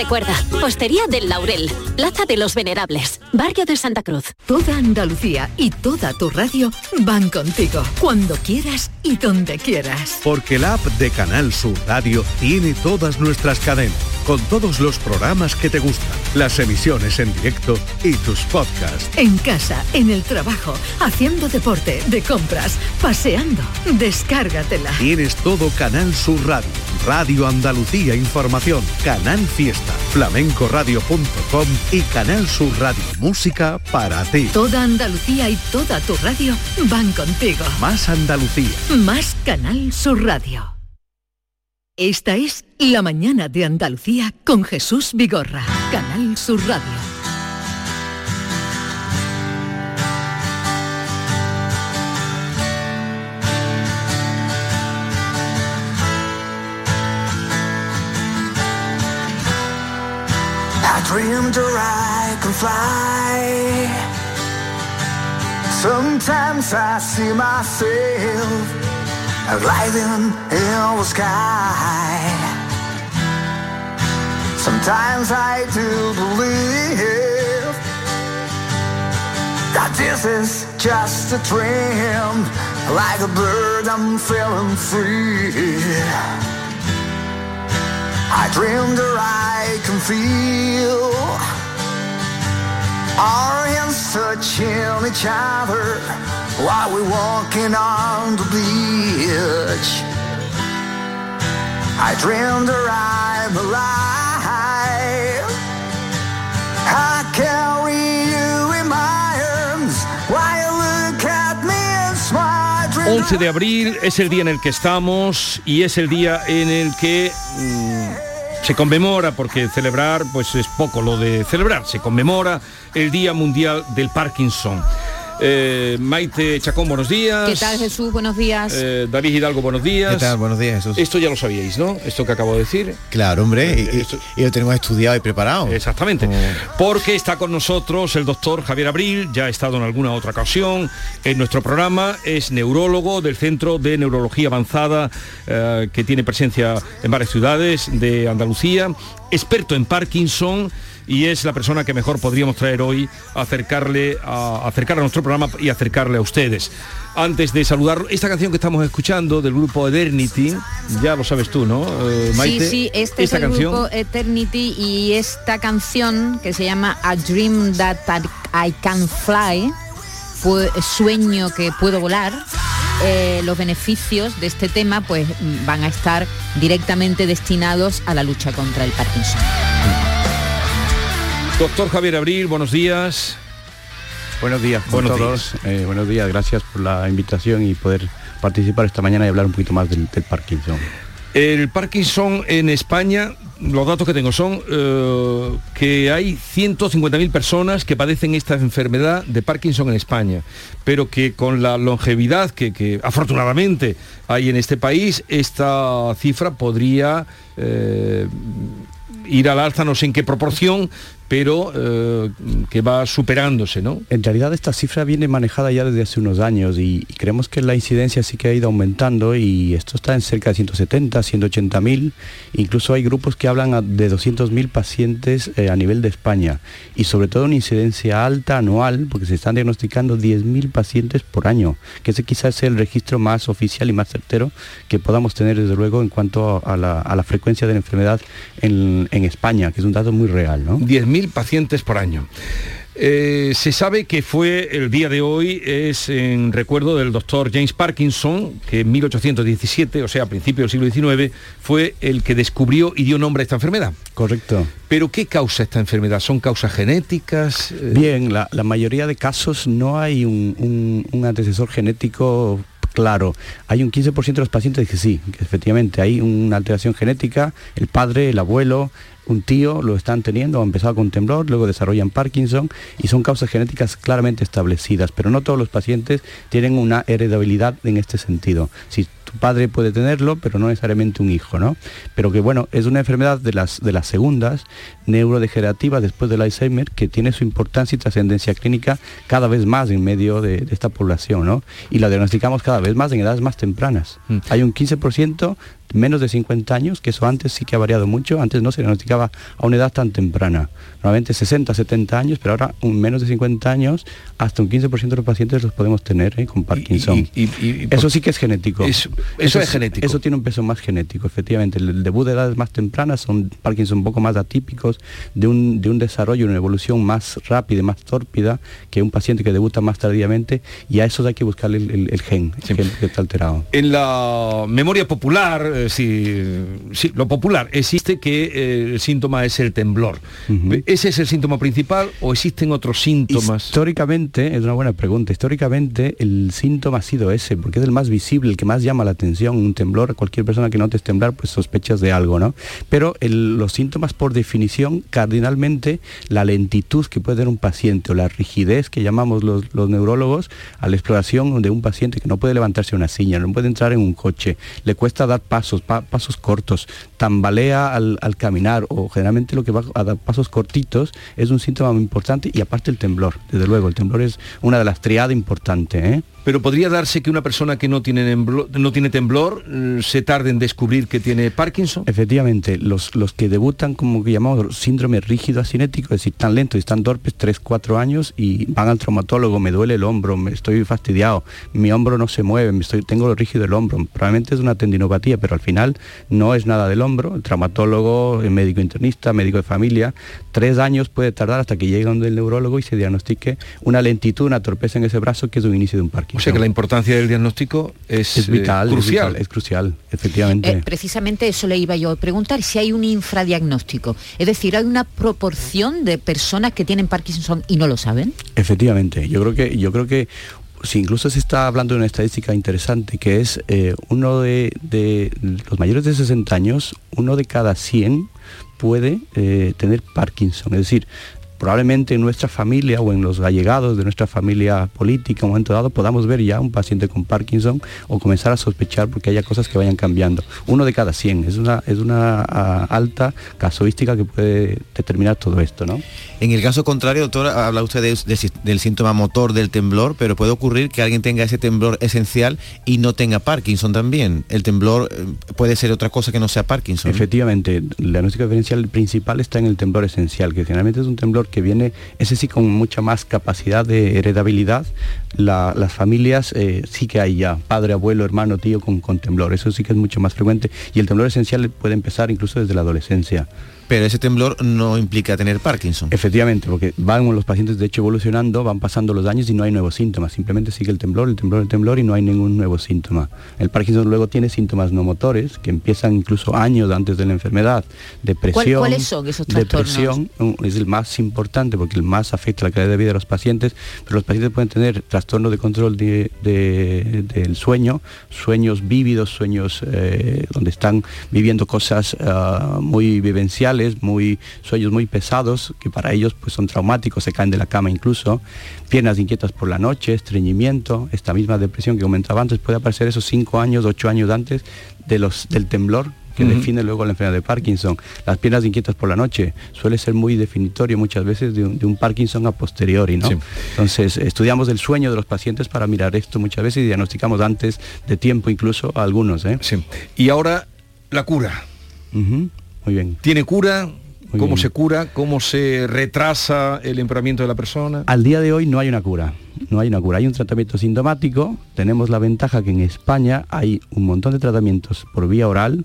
Recuerda, Postería del Laurel, Plaza de los Venerables, Barrio de Santa Cruz. Toda Andalucía y toda tu radio van contigo, cuando quieras y donde quieras. Porque la app de Canal Sur Radio tiene todas nuestras cadenas, con todos los programas que te gustan, las emisiones en directo y tus podcasts. En casa, en el trabajo, haciendo deporte, de compras, paseando. Descárgatela. Tienes todo Canal Sur Radio, Radio Andalucía Información, Canal Fiesta, flamencoradio.com y Canal Sur Radio Música para ti. Toda Andalucía y toda tu radio van contigo. Más Andalucía. Más Canal Sur Radio. Esta es La Mañana de Andalucía con Jesús Vigorra, Canal Sur Radio. Dreamed a I can fly. Sometimes I see myself gliding in the sky. Sometimes I do believe that this is just a dream. Like a bird, I'm feeling free. I dreamed that I can on the beach. I dreamed that I'm. I carry you in my arms while look at me and smile. Dream 11 de abril es el día en el que estamos y es el día en el que mm, se conmemora, porque celebrar pues es poco lo de celebrar, se conmemora el Día Mundial del Parkinson. Eh, Maite Chacón, buenos días. ¿Qué tal Jesús? Buenos días. Eh, David Hidalgo, buenos días. ¿Qué tal? Buenos días, Jesús. Esto ya lo sabíais, ¿no? Esto que acabo de decir. Claro, hombre, y, Eh, y- y lo tenemos estudiado y preparado. Exactamente. Como- Porque está con nosotros el doctor Javier Abril, ya ha estado en alguna otra ocasión en nuestro programa, es neurólogo del Centro de Neurología Avanzada, eh, que tiene presencia en varias ciudades de Andalucía, experto en Parkinson y es la persona que mejor podríamos traer hoy acercarle a acercar a nuestro programa y acercarle a ustedes. Antes de saludar, esta canción que estamos escuchando del grupo Eternity, ya lo sabes tú, ¿no? Eh, Maite? Sí, sí, este esta es el canción. grupo Eternity y esta canción que se llama A Dream That I Can Fly, sueño que puedo volar, eh, los beneficios de este tema pues van a estar directamente destinados a la lucha contra el Parkinson. Doctor Javier Abril, buenos días. Buenos días a Buenos todos. Eh, buenos días, gracias por la invitación y poder participar esta mañana y hablar un poquito más del, del Parkinson. El Parkinson en España, los datos que tengo son eh, que hay 150.000 personas que padecen esta enfermedad de Parkinson en España, pero que con la longevidad que, que afortunadamente hay en este país, esta cifra podría eh, ir al alza, no sé en qué proporción, pero eh, que va superándose, ¿no? En realidad esta cifra viene manejada ya desde hace unos años y, y creemos que la incidencia sí que ha ido aumentando y esto está en cerca de 170, 180 mil. Incluso hay grupos que hablan de 200 mil pacientes eh, a nivel de España y sobre todo una incidencia alta anual porque se están diagnosticando 10 mil pacientes por año, que ese quizás es el registro más oficial y más certero que podamos tener desde luego en cuanto a la, a la frecuencia de la enfermedad en, en España, que es un dato muy real. ¿no? 10.000 pacientes por año. Eh, se sabe que fue el día de hoy, es en recuerdo del doctor James Parkinson, que en 1817, o sea, a principios del siglo XIX, fue el que descubrió y dio nombre a esta enfermedad. Correcto. ¿Pero qué causa esta enfermedad? ¿Son causas genéticas? Eh, Bien, la, la mayoría de casos no hay un, un- un antecesor genético claro. Hay un 15% de los pacientes que sí, que efectivamente hay una alteración genética, el padre, el abuelo, un tío lo están teniendo, han empezado con temblor, luego desarrollan Parkinson y son causas genéticas claramente establecidas, pero no todos los pacientes tienen una heredabilidad en este sentido. Si tu padre puede tenerlo, pero no necesariamente un hijo, ¿no? Pero que bueno, es una enfermedad de las, de las segundas neurodegenerativas después del Alzheimer que tiene su importancia y trascendencia clínica cada vez más en medio de, de esta población, ¿no? Y la diagnosticamos cada vez más en edades más tempranas. Hay un 15% menos de 50 años, que eso antes sí que ha variado mucho, antes no se diagnosticaba a una edad tan temprana, normalmente 60, 70 años, pero ahora un menos de 50 años, hasta un 15% de los pacientes los podemos tener ¿eh? con Parkinson. eso sí que es genético. Eso- eso es genético. Eso tiene un peso más genético, efectivamente. El, el debut de edades más tempranas son Parkinson un poco más atípicos, de un, de un desarrollo, una evolución más rápida, y más tórpida que un paciente que debuta más tardíamente, y a eso hay que buscarle el, el- el gen, el gen que está alterado. En la memoria popular, eh, sí, lo popular, existe que eh, el síntoma es el temblor. ¿Ese es el síntoma principal o existen otros síntomas? Históricamente, es una buena pregunta, históricamente el síntoma ha sido ese, porque es el más visible, el que más llama la atención, un temblor, cualquier persona que notes temblar, pues sospechas de algo, ¿no? Pero el- los síntomas por definición, cardinalmente, la lentitud que puede tener un paciente o la rigidez que llamamos los, los neurólogos a la exploración de un paciente que no puede levantarse una silla, no puede entrar en un coche, le cuesta dar pasos, pa- pasos cortos, tambalea al, al caminar o generalmente lo que va a dar pasos cortitos es un síntoma muy importante y aparte el temblor, desde luego, el temblor es una de las triadas importantes. ¿eh? Pero podría darse que una persona que no tiene, no tiene temblor eh, se tarde en descubrir que tiene Parkinson. Efectivamente, los, los que debutan como que llamamos síndrome rígido asinético, es decir, tan lentos y están torpes, 3, 4 años y van al traumatólogo, me duele el hombro, me estoy fastidiado, mi hombro no se mueve, estoy, tengo lo rígido el hombro, probablemente es una tendinopatía, pero al final no es nada del hombro, el traumatólogo, el médico internista, médico de familia, tres años puede tardar hasta que llegue donde el neurólogo y se diagnostique una lentitud, una torpeza en ese brazo que es un inicio de un Parkinson. O sea que la importancia del diagnóstico es, es vital, eh, es crucial. vital, es crucial, efectivamente. Eh, precisamente eso le iba yo a preguntar, si hay un infradiagnóstico. Es decir, ¿hay una proporción de personas que tienen Parkinson y no lo saben? Efectivamente, yo creo que, yo creo que si incluso se está hablando de una estadística interesante que es eh, uno de, de los mayores de 60 años, uno de cada 100 puede eh, tener Parkinson. Es decir, probablemente en nuestra familia o en los allegados de nuestra familia política, en un momento dado, podamos ver ya un paciente con Parkinson o comenzar a sospechar porque haya cosas que vayan cambiando. Uno de cada 100, es una, es una ah, alta casuística que puede determinar todo esto, ¿no? En el caso contrario, doctor, habla usted de- de si- del síntoma motor del temblor, pero puede ocurrir que alguien tenga ese temblor esencial y no tenga Parkinson también. El temblor eh, puede ser otra cosa que no sea Parkinson. Efectivamente, el diagnóstico diferencial principal está en el temblor esencial, que generalmente es un temblor que viene, ese sí con mucha más capacidad de heredabilidad. La- las familias eh, sí que hay ya, padre, abuelo, hermano, tío con temblor, eso sí que es mucho más frecuente. Y el temblor esencial puede empezar incluso desde la adolescencia. Pero ese temblor no implica tener Parkinson. Efectivamente, porque van los pacientes de hecho evolucionando, van pasando los años y no hay nuevos síntomas, simplemente sigue el temblor, el temblor, el temblor y no hay ningún nuevo síntoma. El Parkinson luego tiene síntomas no motores que empiezan incluso años antes de la enfermedad, depresión. cuáles son esos trastornos? Depresión es el más importante porque el más afecta la calidad de vida de los pacientes, pero los pacientes pueden tener trastorno de control de- de- del sueño, sueños vívidos, sueños eh, donde están viviendo cosas ah, muy vivenciales, muy sueños muy pesados que para ellos pues son traumáticos, se caen de la cama incluso, piernas inquietas por la noche, estreñimiento, esta misma depresión que comentaba antes puede aparecer esos cinco años, ocho años antes de los del temblor que define luego la enfermedad de Parkinson. Las piernas inquietas por la noche suele ser muy definitorio muchas veces de un, de un Parkinson a posteriori, ¿no? Sí. Entonces, estudiamos el sueño de los pacientes para mirar esto muchas veces y diagnosticamos antes de tiempo incluso a algunos, ¿eh? Sí. Y ahora la cura. Muy bien. ¿Tiene cura? Muy ¿Cómo bien. se cura? ¿Cómo se retrasa el empeoramiento de la persona? Al día de hoy no hay una cura. No hay una cura. Hay un tratamiento sintomático. Tenemos la ventaja que en España hay un montón de tratamientos por vía oral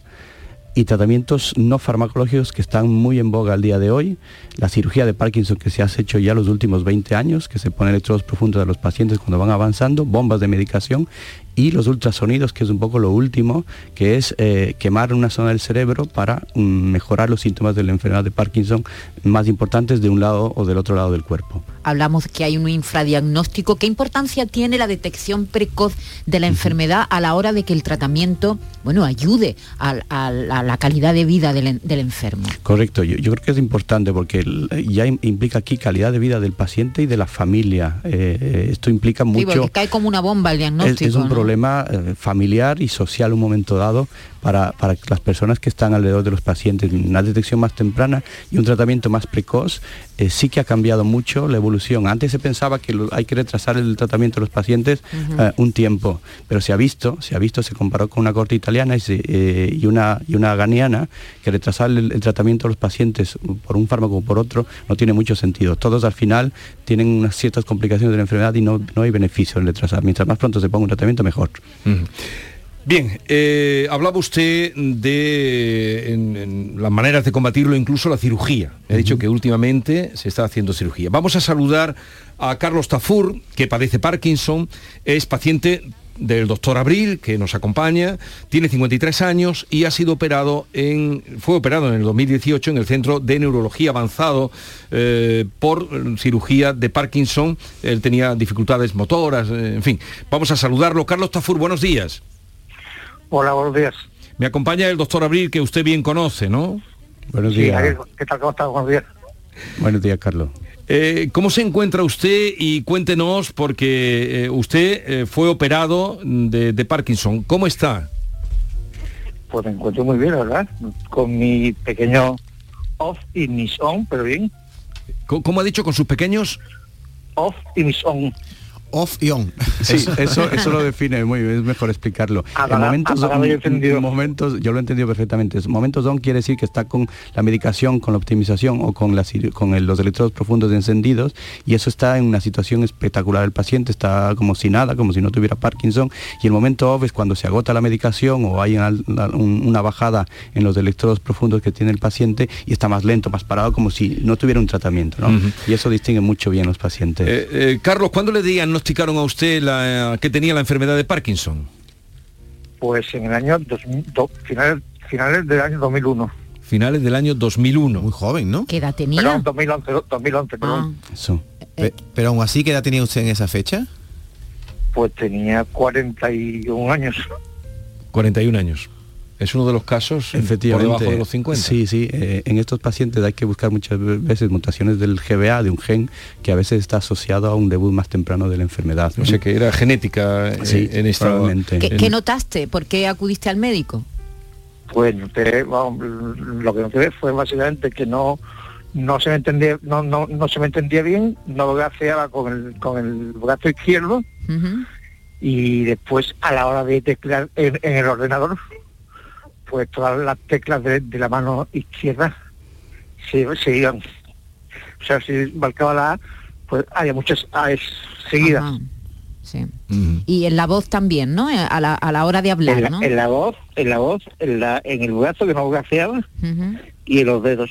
y tratamientos no farmacológicos que están muy en boga al día de hoy. La cirugía de Parkinson que se ha hecho ya los últimos 20 años, que se pone electrodos profundos a los pacientes cuando van avanzando, bombas de medicación y los ultrasonidos, que es un poco lo último, que es eh, quemar una zona del cerebro para mm, mejorar los síntomas de la enfermedad de Parkinson más importantes de un lado o del otro lado del cuerpo. Hablamos que hay un infradiagnóstico. ¿Qué importancia tiene la detección precoz de la enfermedad a la hora de que el tratamiento, bueno, ayude a, a- a la calidad de vida del, en- del enfermo? Correcto, yo, yo creo que es importante porque ya im- implica aquí calidad de vida del paciente y de la familia. Eh, eh, esto implica Sí, mucho... porque cae como una bomba el Es, diagnóstico. es un ¿no? Problema eh, familiar y social un momento dado para, para las personas que están alrededor de los pacientes. Una detección más temprana y un tratamiento más precoz eh, sí que ha cambiado mucho la evolución. Antes se pensaba que lo- hay que retrasar el tratamiento de los pacientes eh, un tiempo, pero se ha visto, se ha visto, se comparó con una corte italiana y, se- eh, y una, y una ganiana que retrasar el, el tratamiento de los pacientes por un fármaco o por otro no tiene mucho sentido. Todos al final tienen unas ciertas complicaciones de la enfermedad y no, no hay beneficio en retrasar. Mientras más pronto se ponga un tratamiento, mejor. Bien, eh, hablaba usted de en- en las maneras de combatirlo, incluso la cirugía. He dicho que últimamente se está haciendo cirugía. Vamos a saludar a Carlos Tafur, que padece Parkinson, es paciente del doctor Abril, que nos acompaña, tiene 53 años y ha sido operado en, fue operado en el 2018 en el Centro de Neurología Avanzado eh, por cirugía de Parkinson. Él tenía dificultades motoras, eh, en fin. Vamos a saludarlo. Carlos Tafur, buenos días. Hola, buenos días. Me acompaña el doctor Abril, que usted bien conoce, ¿no? Buenos Sí, días. ¿qué tal? ¿Cómo estás? Buenos días. Buenos días, Carlos. Eh, ¿Cómo se encuentra usted? Y cuéntenos, porque eh, usted eh, fue operado de, de Parkinson. ¿Cómo está? Pues me encuentro muy bien, la verdad. Con mi pequeño off y mis on, pero bien. ¿Cómo, cómo ha dicho con sus pequeños? Off y mis on. Off y on. Sí, eso, eso lo define muy bien, es mejor explicarlo. Apagado- en momentos, apagado y encendido. momentos, yo lo he entendido perfectamente. Momentos on quiere decir que está con la medicación, con la optimización o con, la, con el- los electrodos profundos encendidos y eso está en una situación espectacular. El paciente está como si nada, como si no tuviera Parkinson y el momento off es cuando se agota la medicación o hay una, un- una bajada en los electrodos profundos que tiene el paciente y está más lento, más parado, como si no tuviera un tratamiento. ¿no? Ujú. Y eso distingue mucho bien los pacientes. Eh, eh, Carlos, ¿cuándo le diagnosticaron a usted la, que tenía la enfermedad de Parkinson? Pues en el año 2000, do- finales, finales del año 2001. Finales del año 2001. Muy joven, ¿no? ¿Qué edad tenía? Perdón, 2011, 2011, perdón. Eso. Pe- pero aún así, ¿qué edad tenía usted en esa fecha? Pues tenía 41 años. 41 años. Es uno de los casos por Efectivamente. debajo de los 50. Sí, sí. eh, en estos pacientes hay que buscar muchas veces mutaciones del GBA, de un gen, que a veces está asociado a un debut más temprano de la enfermedad. O sea que era genética eh, Sí, en esta... probablemente. ¿Qué, en- qué notaste? ¿Por qué acudiste al médico? Pues noté, vamos, lo que noté fue básicamente que no no se me entendía no no, no se me entendía bien, no gaseaba con el con el brazo izquierdo y después a la hora de teclear en, en el ordenador, pues todas las teclas de, de la mano izquierda se, se iban. O sea, si marcaba la A, pues había muchas A's seguidas. Ajá, Sí. Y en la voz también, ¿no? Eh, A la, a la hora de hablar, En la, ¿no? en la voz, en la voz, en, la, en el brazo que no gaseaba Ujú. y en los dedos.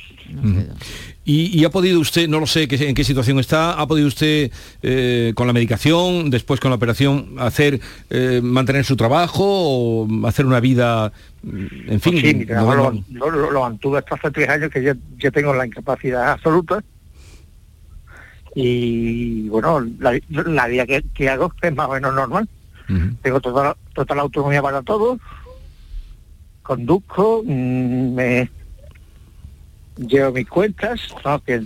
Y, y ha podido usted, no lo sé qué- en qué situación está, ha podido usted eh, con la medicación, después con la operación, hacer eh, mantener su trabajo o hacer una vida, mm, en fin, Pues sí, mi trabajo normal? lo, lo, lo mantuve hasta hace tres años que ya, ya tengo la incapacidad absoluta. Y bueno, la, la vida que, que hago es más o menos normal. Tengo toda, total autonomía para todo. Conduzco, mm, me llevo mis cuentas, ¿no? que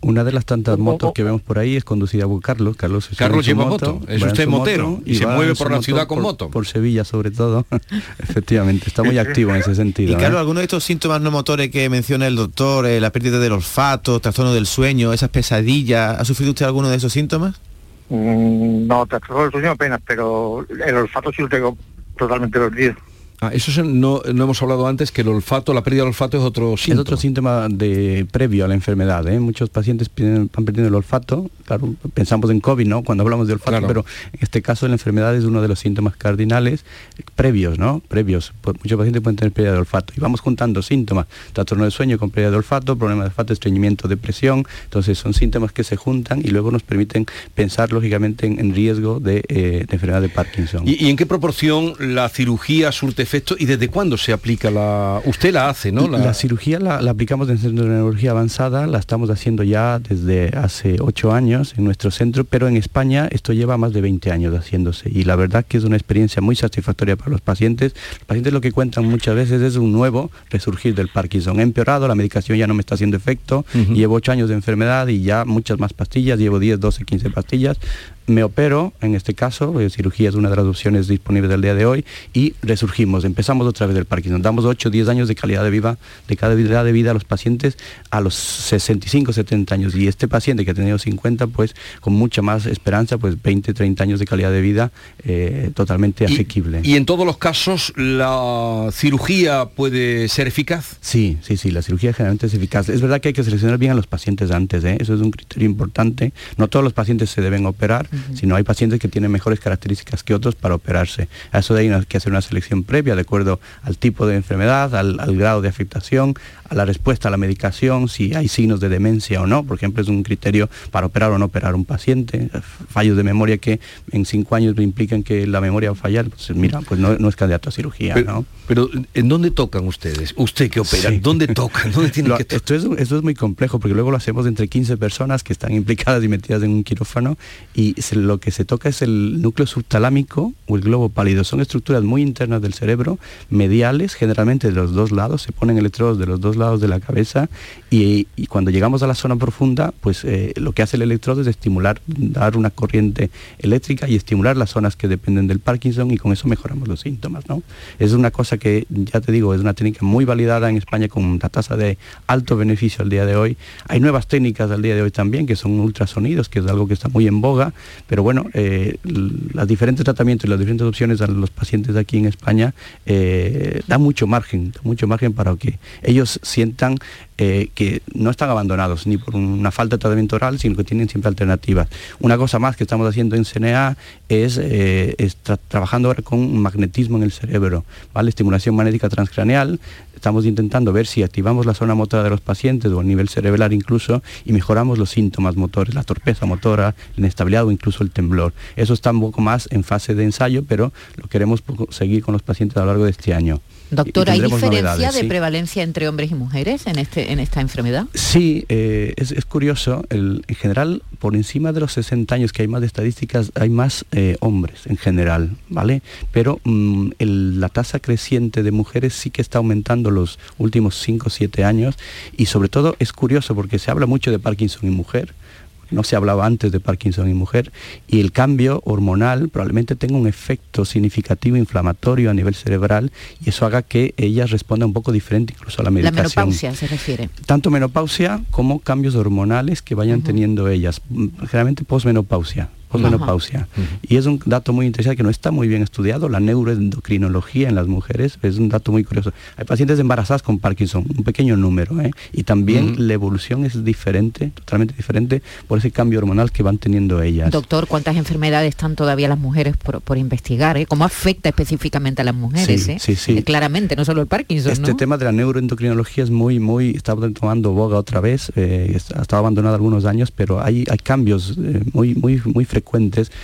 Una de las tantas motos que vemos por ahí es conducida por Carlos. Carlos, Carlos lleva moto, es usted motero, y se mueve por la ciudad con por- moto. Por Sevilla sobre todo. Efectivamente, está muy activo en ese sentido. Y ¿eh? claro, algunos de estos síntomas no motores que menciona el doctor, eh, la pérdida del olfato, trastorno del sueño, esas pesadillas, ¿ha sufrido usted alguno de esos síntomas? mm, no trastorno del sueño apenas, pero el olfato sí lo tengo totalmente perdido. Ah, eso no, no hemos hablado antes que el olfato, la pérdida del olfato es otro Es síntoma. otro síntoma de previo a la enfermedad. ¿eh? Muchos pacientes van perdiendo el olfato. Claro, pensamos en COVID, ¿no? Cuando hablamos de olfato, Claro. pero en este caso la enfermedad es uno de los síntomas cardinales previos, ¿no? Previos. Pues muchos pacientes pueden tener pérdida de olfato. Y vamos juntando síntomas. Trastorno de sueño con pérdida de olfato, problema de olfato, estreñimiento, depresión. Entonces son síntomas que se juntan y luego nos permiten pensar lógicamente en, en riesgo de, eh, de enfermedad de Parkinson. ¿Y, y en qué proporción la cirugía surte efecto y desde cuándo se aplica la... Usted la hace, ¿no? La, cirugía la, la aplicamos en el Centro de Neurología Avanzada, la estamos haciendo ya desde hace ocho años en nuestro centro, pero en España esto lleva más de 20 años haciéndose y la verdad que es una experiencia muy satisfactoria para los pacientes. Los pacientes lo que cuentan muchas veces es un nuevo resurgir del Parkinson. He empeorado, la medicación ya no me está haciendo efecto, llevo ocho años de enfermedad y ya muchas más pastillas, llevo 10, 12, 15 pastillas. Me opero, en este caso, eh, cirugía es una de las opciones disponibles del día de hoy, y resurgimos, empezamos otra vez del Parkinson. Damos 8 10 años de calidad de vida, de calidad de vida a los pacientes a los 65, 70 años. Y este paciente que ha tenido 50, pues con mucha más esperanza, pues 20, 30 años de calidad de vida eh, totalmente asequible. ¿Y en todos los casos la cirugía puede ser eficaz? Sí, sí, sí, la cirugía generalmente es eficaz. Es verdad que hay que seleccionar bien a los pacientes antes, ¿eh? eso es un criterio importante. No todos los pacientes se deben operar, sino hay pacientes que tienen mejores características que otros para operarse. A eso de ahí hay que hacer una selección previa de acuerdo al tipo de enfermedad, al, grado de afectación, a la respuesta a la medicación, si hay signos de demencia o no. Por ejemplo, es un criterio para operar o no operar un paciente. Fallos de memoria que en cinco años implican que la memoria va a fallar, pues mira, pues no, no es candidato a cirugía. Pero, ¿no? pero, ¿en dónde tocan ustedes? Usted que opera, Sí. ¿dónde tocan? ¿Dónde tienen Lo- que esto, es, esto es muy complejo porque luego lo hacemos entre 15 personas que están implicadas y metidas en un quirófano y se- lo que se toca es el núcleo subtalámico o el globo pálido. Son estructuras muy internas del cerebro, mediales, generalmente de los dos lados, se ponen electrodos de los dos lados de la cabeza y, cuando llegamos a la zona profunda, pues eh, lo que hace el electrodo es estimular, dar una corriente eléctrica y estimular las zonas que dependen del Parkinson y con eso mejoramos los síntomas. ¿no? Es una cosa que, ya te digo, es una técnica muy validada en España con una tasa de alto beneficio al día de hoy. Hay nuevas técnicas al día de hoy también, que son ultrasonidos, que es algo que está muy en boga, pero bueno, eh, los diferentes tratamientos y las diferentes opciones a los pacientes aquí en España eh, da mucho margen, mucho margen para que ellos sientan eh, que no están abandonados ni por una falta de tratamiento oral, sino que tienen siempre alternativas. Una cosa más que estamos haciendo en CNA es, eh, trabajando ahora con magnetismo en el cerebro, ¿vale? Estimulación magnética transcraneal. Estamos intentando ver si activamos la zona motora de los pacientes o a nivel cerebral incluso y mejoramos los síntomas motores, la torpeza motora, la inestabilidad o incluso el temblor. Eso está un poco más en fase de ensayo, pero lo queremos seguir con los pacientes a lo largo de este año. Doctor, ¿hay diferencia de sí. prevalencia entre hombres y mujeres en, este, en esta enfermedad? Sí, eh, es, es curioso. el- en general, por encima de los 60 años que hay más de estadísticas, hay más eh, hombres en general, ¿vale? Pero mm, el- la tasa creciente de mujeres sí que está aumentando los últimos 5 o 7 años y sobre todo es curioso porque se habla mucho de Parkinson y mujer. No se hablaba antes de Parkinson y mujer y el cambio hormonal probablemente tenga un efecto significativo inflamatorio a nivel cerebral y eso haga que ellas respondan un poco diferente incluso a la La medicación menopausia se refiere. tanto menopausia como cambios hormonales que vayan teniendo ellas, mm, generalmente posmenopausia. Posmenopausia. Y es un dato muy interesante que no está muy bien estudiado, la neuroendocrinología en las mujeres, es un dato muy curioso. Hay pacientes embarazadas con Parkinson, un pequeño número, ¿eh? y también la evolución es diferente, totalmente diferente, por ese cambio hormonal que van teniendo ellas. Doctor, ¿cuántas enfermedades están todavía las mujeres por, por investigar? eh? ¿Cómo afecta específicamente a las mujeres? Sí, eh? sí, sí. Eh, Claramente, no solo el Parkinson, Este ¿no? tema de la neuroendocrinología es muy, muy, está tomando boga otra vez, ha estado abandonado algunos años, pero hay, hay cambios muy, muy, muy frecuentes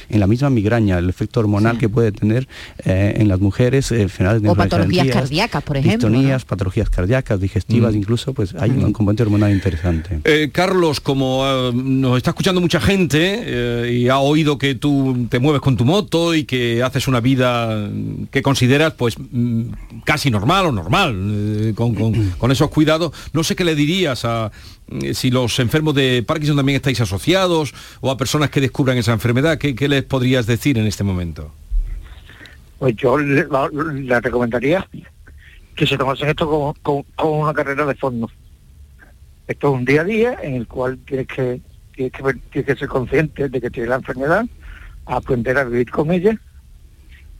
en la misma migraña, el efecto hormonal que puede tener eh, en las mujeres, eh, enfermedades O patologías cardíacas, por ejemplo. ¿no? distonías, patologías cardíacas, digestivas, Mm. incluso, pues hay un componente hormonal interesante. Eh, Carlos, como eh, nos está escuchando mucha gente eh, y ha oído que tú te mueves con tu moto y que haces una vida que consideras pues mm, casi normal o normal, eh, con, con- con esos cuidados, no sé qué le dirías a si los enfermos de Parkinson también estáis asociados o a personas que descubran esa enfermedad, ¿qué, qué les podrías decir en este momento? Pues yo le, la- le recomendaría que se tomasen esto como, como- una carrera de fondo. Esto es un día a día en el cual tienes que, tienes que, tienes que ser consciente de que tienes la enfermedad, aprender a vivir con ella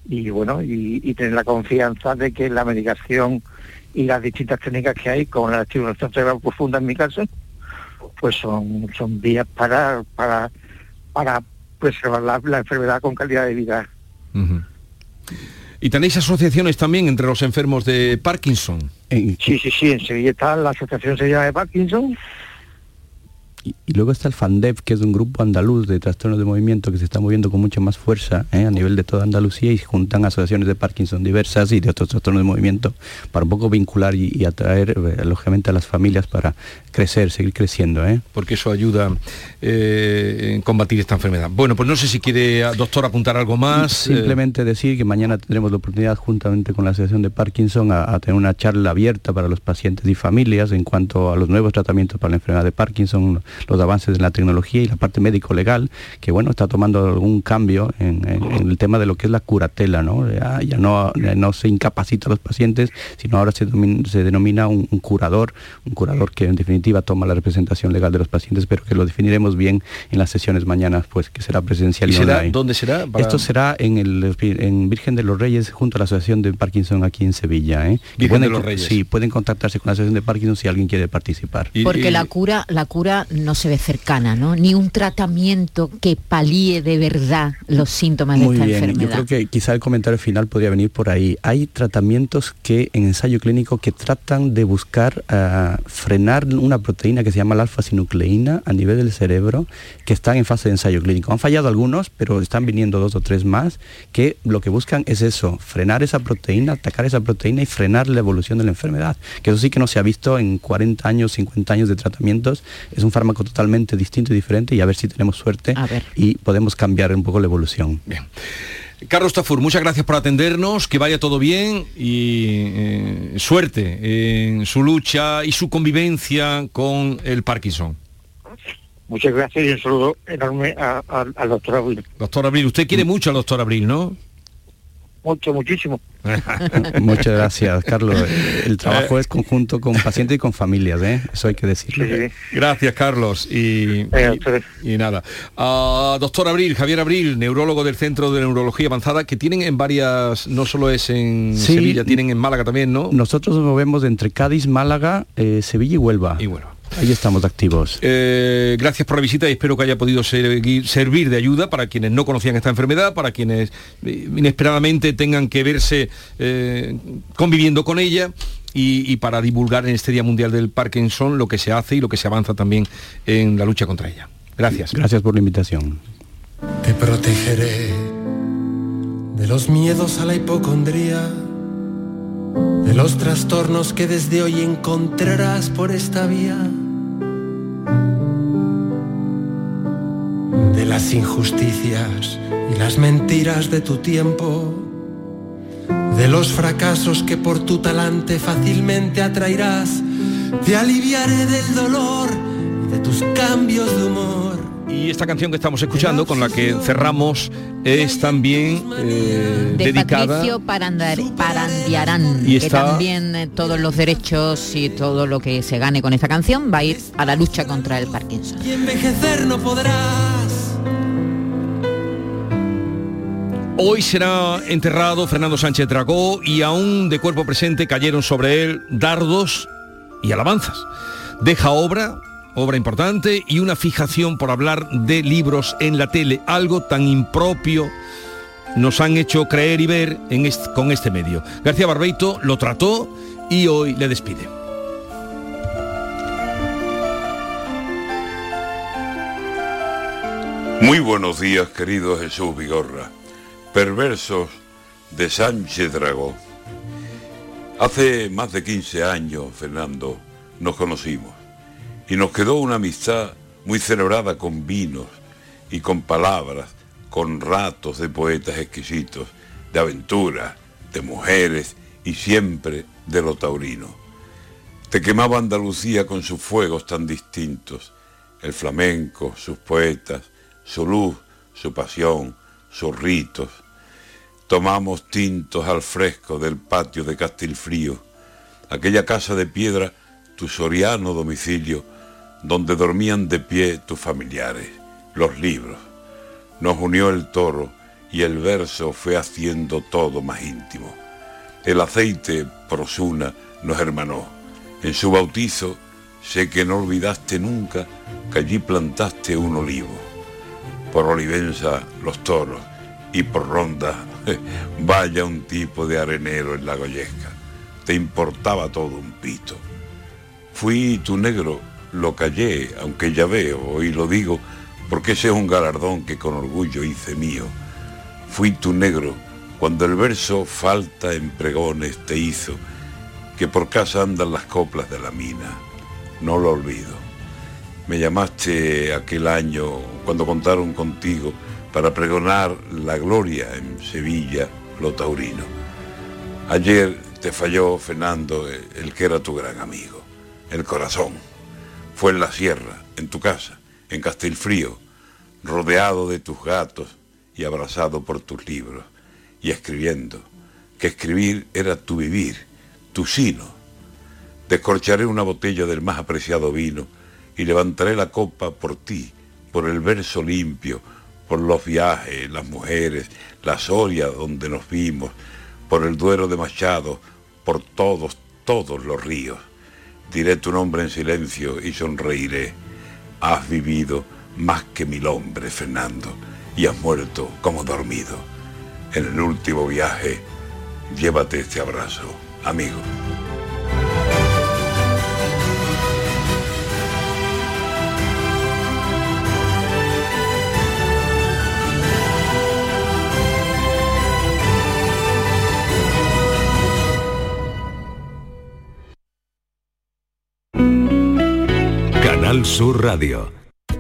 y bueno, y tener la confianza de que la medicación y las distintas técnicas que hay, como la estimulación cerebral profunda en mi caso, pues son, son vías para, para, para preservar la, la enfermedad con calidad de vida. ¿Y tenéis asociaciones también entre los enfermos de Parkinson? Sí, sí, sí, en Sevilla está la Asociación Sevillana de Parkinson, Y luego está el FANDEP, que es un grupo andaluz de trastornos de movimiento que se está moviendo con mucha más fuerza ¿eh? a nivel de toda Andalucía y juntan asociaciones de Parkinson diversas y de otros trastornos de movimiento para un poco vincular y, y atraer eh, lógicamente a las familias para crecer, seguir creciendo. ¿eh? Porque eso ayuda en combatir esta enfermedad. Bueno, pues no sé si quiere, doctor, apuntar algo más. Simplemente decir que mañana tendremos la oportunidad, juntamente con la Asociación de Parkinson, a, a tener una charla abierta para los pacientes y familias en cuanto a los nuevos tratamientos para la enfermedad de Parkinson, los avances en la tecnología y la parte médico-legal, que bueno, está tomando algún cambio en, en- en el tema de lo que es la curatela, ¿no? Ya, ya no, ya no se incapacita a los pacientes, sino ahora se, se denomina un, un curador, un curador que en definitiva toma la representación legal de los pacientes, pero que lo definiremos bien en las sesiones mañanas, pues que será presencial ¿Y y, será, online. dónde será? Para- Esto será en el en Virgen de los Reyes junto a la Asociación de Parkinson aquí en Sevilla. ¿eh? Virgen pueden de los Reyes. Sí, pueden contactarse con la Asociación de Parkinson si alguien quiere participar. Porque la cura, la cura no se ve cercana, ¿no? Ni un tratamiento que palíe de verdad los síntomas de Muy esta bien, yo enfermedad. creo que quizá el comentario final podría venir por ahí. Hay tratamientos que en ensayo clínico que tratan de buscar ah, frenar una proteína que se llama la alfa-sinucleína a nivel del cerebro que están en fase de ensayo clínico. Han fallado algunos, pero están viniendo dos o tres más que lo que buscan es eso, frenar esa proteína, atacar esa proteína y frenar la evolución de la enfermedad. Que eso sí que no se ha visto en 40 años, 50 años de tratamientos. Es un fármaco totalmente distinto y diferente y a ver si tenemos suerte y podemos cambiar un poco la evolución. Carlos Tafur, muchas gracias por atendernos, que vaya todo bien y eh, suerte en su lucha y su convivencia con el Parkinson. Muchas gracias y un saludo enorme al doctor Abril. Doctor Abril, usted quiere mucho al doctor Abril, ¿no? Mucho, muchísimo. Muchas gracias, Carlos. El trabajo es conjunto con pacientes y con familias, ¿eh? Eso hay que decirlo. Gracias, Carlos. Y, y- y nada. Ah, doctor Abril, Javier Abril, neurólogo del Centro de Neurología Avanzada, que tienen en varias, no solo es en Sí. Sevilla, tienen en Málaga también, ¿no? Nosotros nos movemos entre Cádiz, Málaga, eh, Sevilla y Huelva. Y Huelva. Ahí estamos activos. Eh, gracias por la visita y espero que haya podido seguir- servir de ayuda para quienes no conocían esta enfermedad, para quienes eh, inesperadamente tengan que verse eh, conviviendo con ella y, y para divulgar en este Día Mundial del Parkinson lo que se hace y lo que se avanza también en la lucha contra ella. Gracias. Gracias por la invitación. Te protegeré de los miedos a la hipocondría, de los trastornos que desde hoy encontrarás por esta vía, las injusticias y las mentiras de tu tiempo, de los fracasos que por tu talante fácilmente atraerás. Te aliviaré del dolor y de tus cambios de humor. Y esta canción que estamos escuchando, con la que cerramos, es también eh, de dedicada... Patricio Parandar- Parandiarán, Y que está- también eh, todos los derechos y todo lo que se gane con esta canción va a ir a la lucha contra el Parkinson. Y envejecer no podrás. Hoy será enterrado Fernando Sánchez Dragó y aún de cuerpo presente cayeron sobre él dardos y alabanzas. Deja obra, obra importante y una fijación por hablar de libros en la tele, algo tan impropio nos han hecho creer y ver con este medio. García Barbeito lo trató y hoy le despide. Muy buenos días, querido Jesús Vigorra. Perversos de Sánchez Dragó. Hace más de 15 años, Fernando, nos conocimos y nos quedó una amistad muy celebrada con vinos y con palabras, con ratos de poetas exquisitos, de aventuras, de mujeres y siempre de lo taurino. Te quemaba Andalucía con sus fuegos tan distintos, el flamenco, sus poetas, su luz, su pasión, sus ritos. Tomamos tintos al fresco del patio de Castilfrío, aquella casa de piedra, tu soriano domicilio, donde dormían de pie tus familiares, los libros. Nos unió el toro y el verso fue haciendo todo más íntimo. El aceite prosuna nos hermanó. En su bautizo sé que no olvidaste nunca que allí plantaste un olivo. Por Olivenza los toros y por Ronda vaya un tipo de arenero en la Goyesca. Te importaba todo un pito. Fui tu negro, lo callé, aunque ya veo y lo digo, porque ese es un galardón que con orgullo hice mío. Fui tu negro cuando el verso falta en pregones te hizo, que por casa andan las coplas de la mina. No lo olvido. Me llamaste aquel año cuando contaron contigo para pregonar la gloria en Sevilla, lo taurino. Ayer te falló, Fernando, el que era tu gran amigo, el corazón. Fue en la sierra, en tu casa, en Castelfrío, rodeado de tus gatos y abrazado por tus libros, y escribiendo, que escribir era tu vivir, tu sino. Descorcharé una botella del más apreciado vino y levantaré la copa por ti, por el verso limpio, por los viajes, las mujeres, la Soria donde nos vimos, por el Duero de Machado, por todos, todos los ríos. Diré tu nombre en silencio y sonreiré. Has vivido más que mil hombres, Fernando, y has muerto como dormido. En el último viaje, llévate este abrazo, amigo. Sur Radio.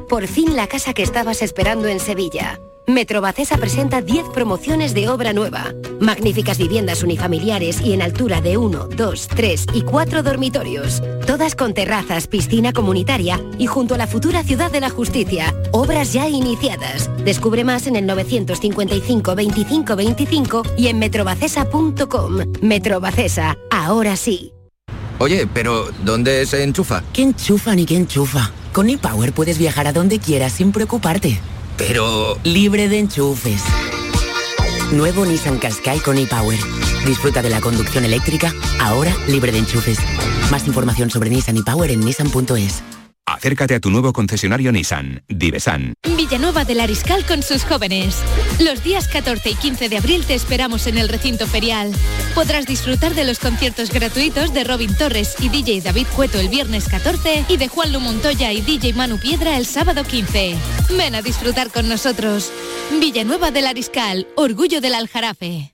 Por fin la casa que estabas esperando en Sevilla. Metrobacesa presenta 10 promociones de obra nueva. Magníficas viviendas unifamiliares y en altura de 1, 2, 3 y 4 dormitorios. Todas con terrazas, piscina comunitaria y junto a la futura Ciudad de la Justicia. Obras ya iniciadas. Descubre más en el 955 25 25 y en metrobacesa.com. Metrobacesa, ahora sí. Oye, pero ¿dónde se enchufa? ¿Qué enchufa ni qué enchufa? Con ePower puedes viajar a donde quieras sin preocuparte. Pero... Libre de enchufes. Nuevo Nissan Qashqai con ePower. Disfruta de la conducción eléctrica, ahora libre de enchufes. Más información sobre Nissan ePower en nissan.es. Acércate a tu nuevo concesionario Nissan, Divesan. Villanueva del Ariscal con sus jóvenes. Los días 14 y 15 de abril te esperamos en el recinto ferial. Podrás disfrutar de los conciertos gratuitos de Robin Torres y DJ David Cueto el viernes 14 y de Juan Lu Montoya y DJ Manu Piedra el sábado 15. Ven a disfrutar con nosotros. Villanueva del Ariscal, orgullo del Aljarafe.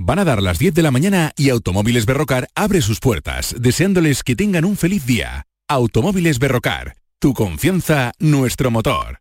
Van a dar las 10 de la mañana y Automóviles Berrocar abre sus puertas, deseándoles que tengan un feliz día. Automóviles Berrocar, tu confianza, nuestro motor.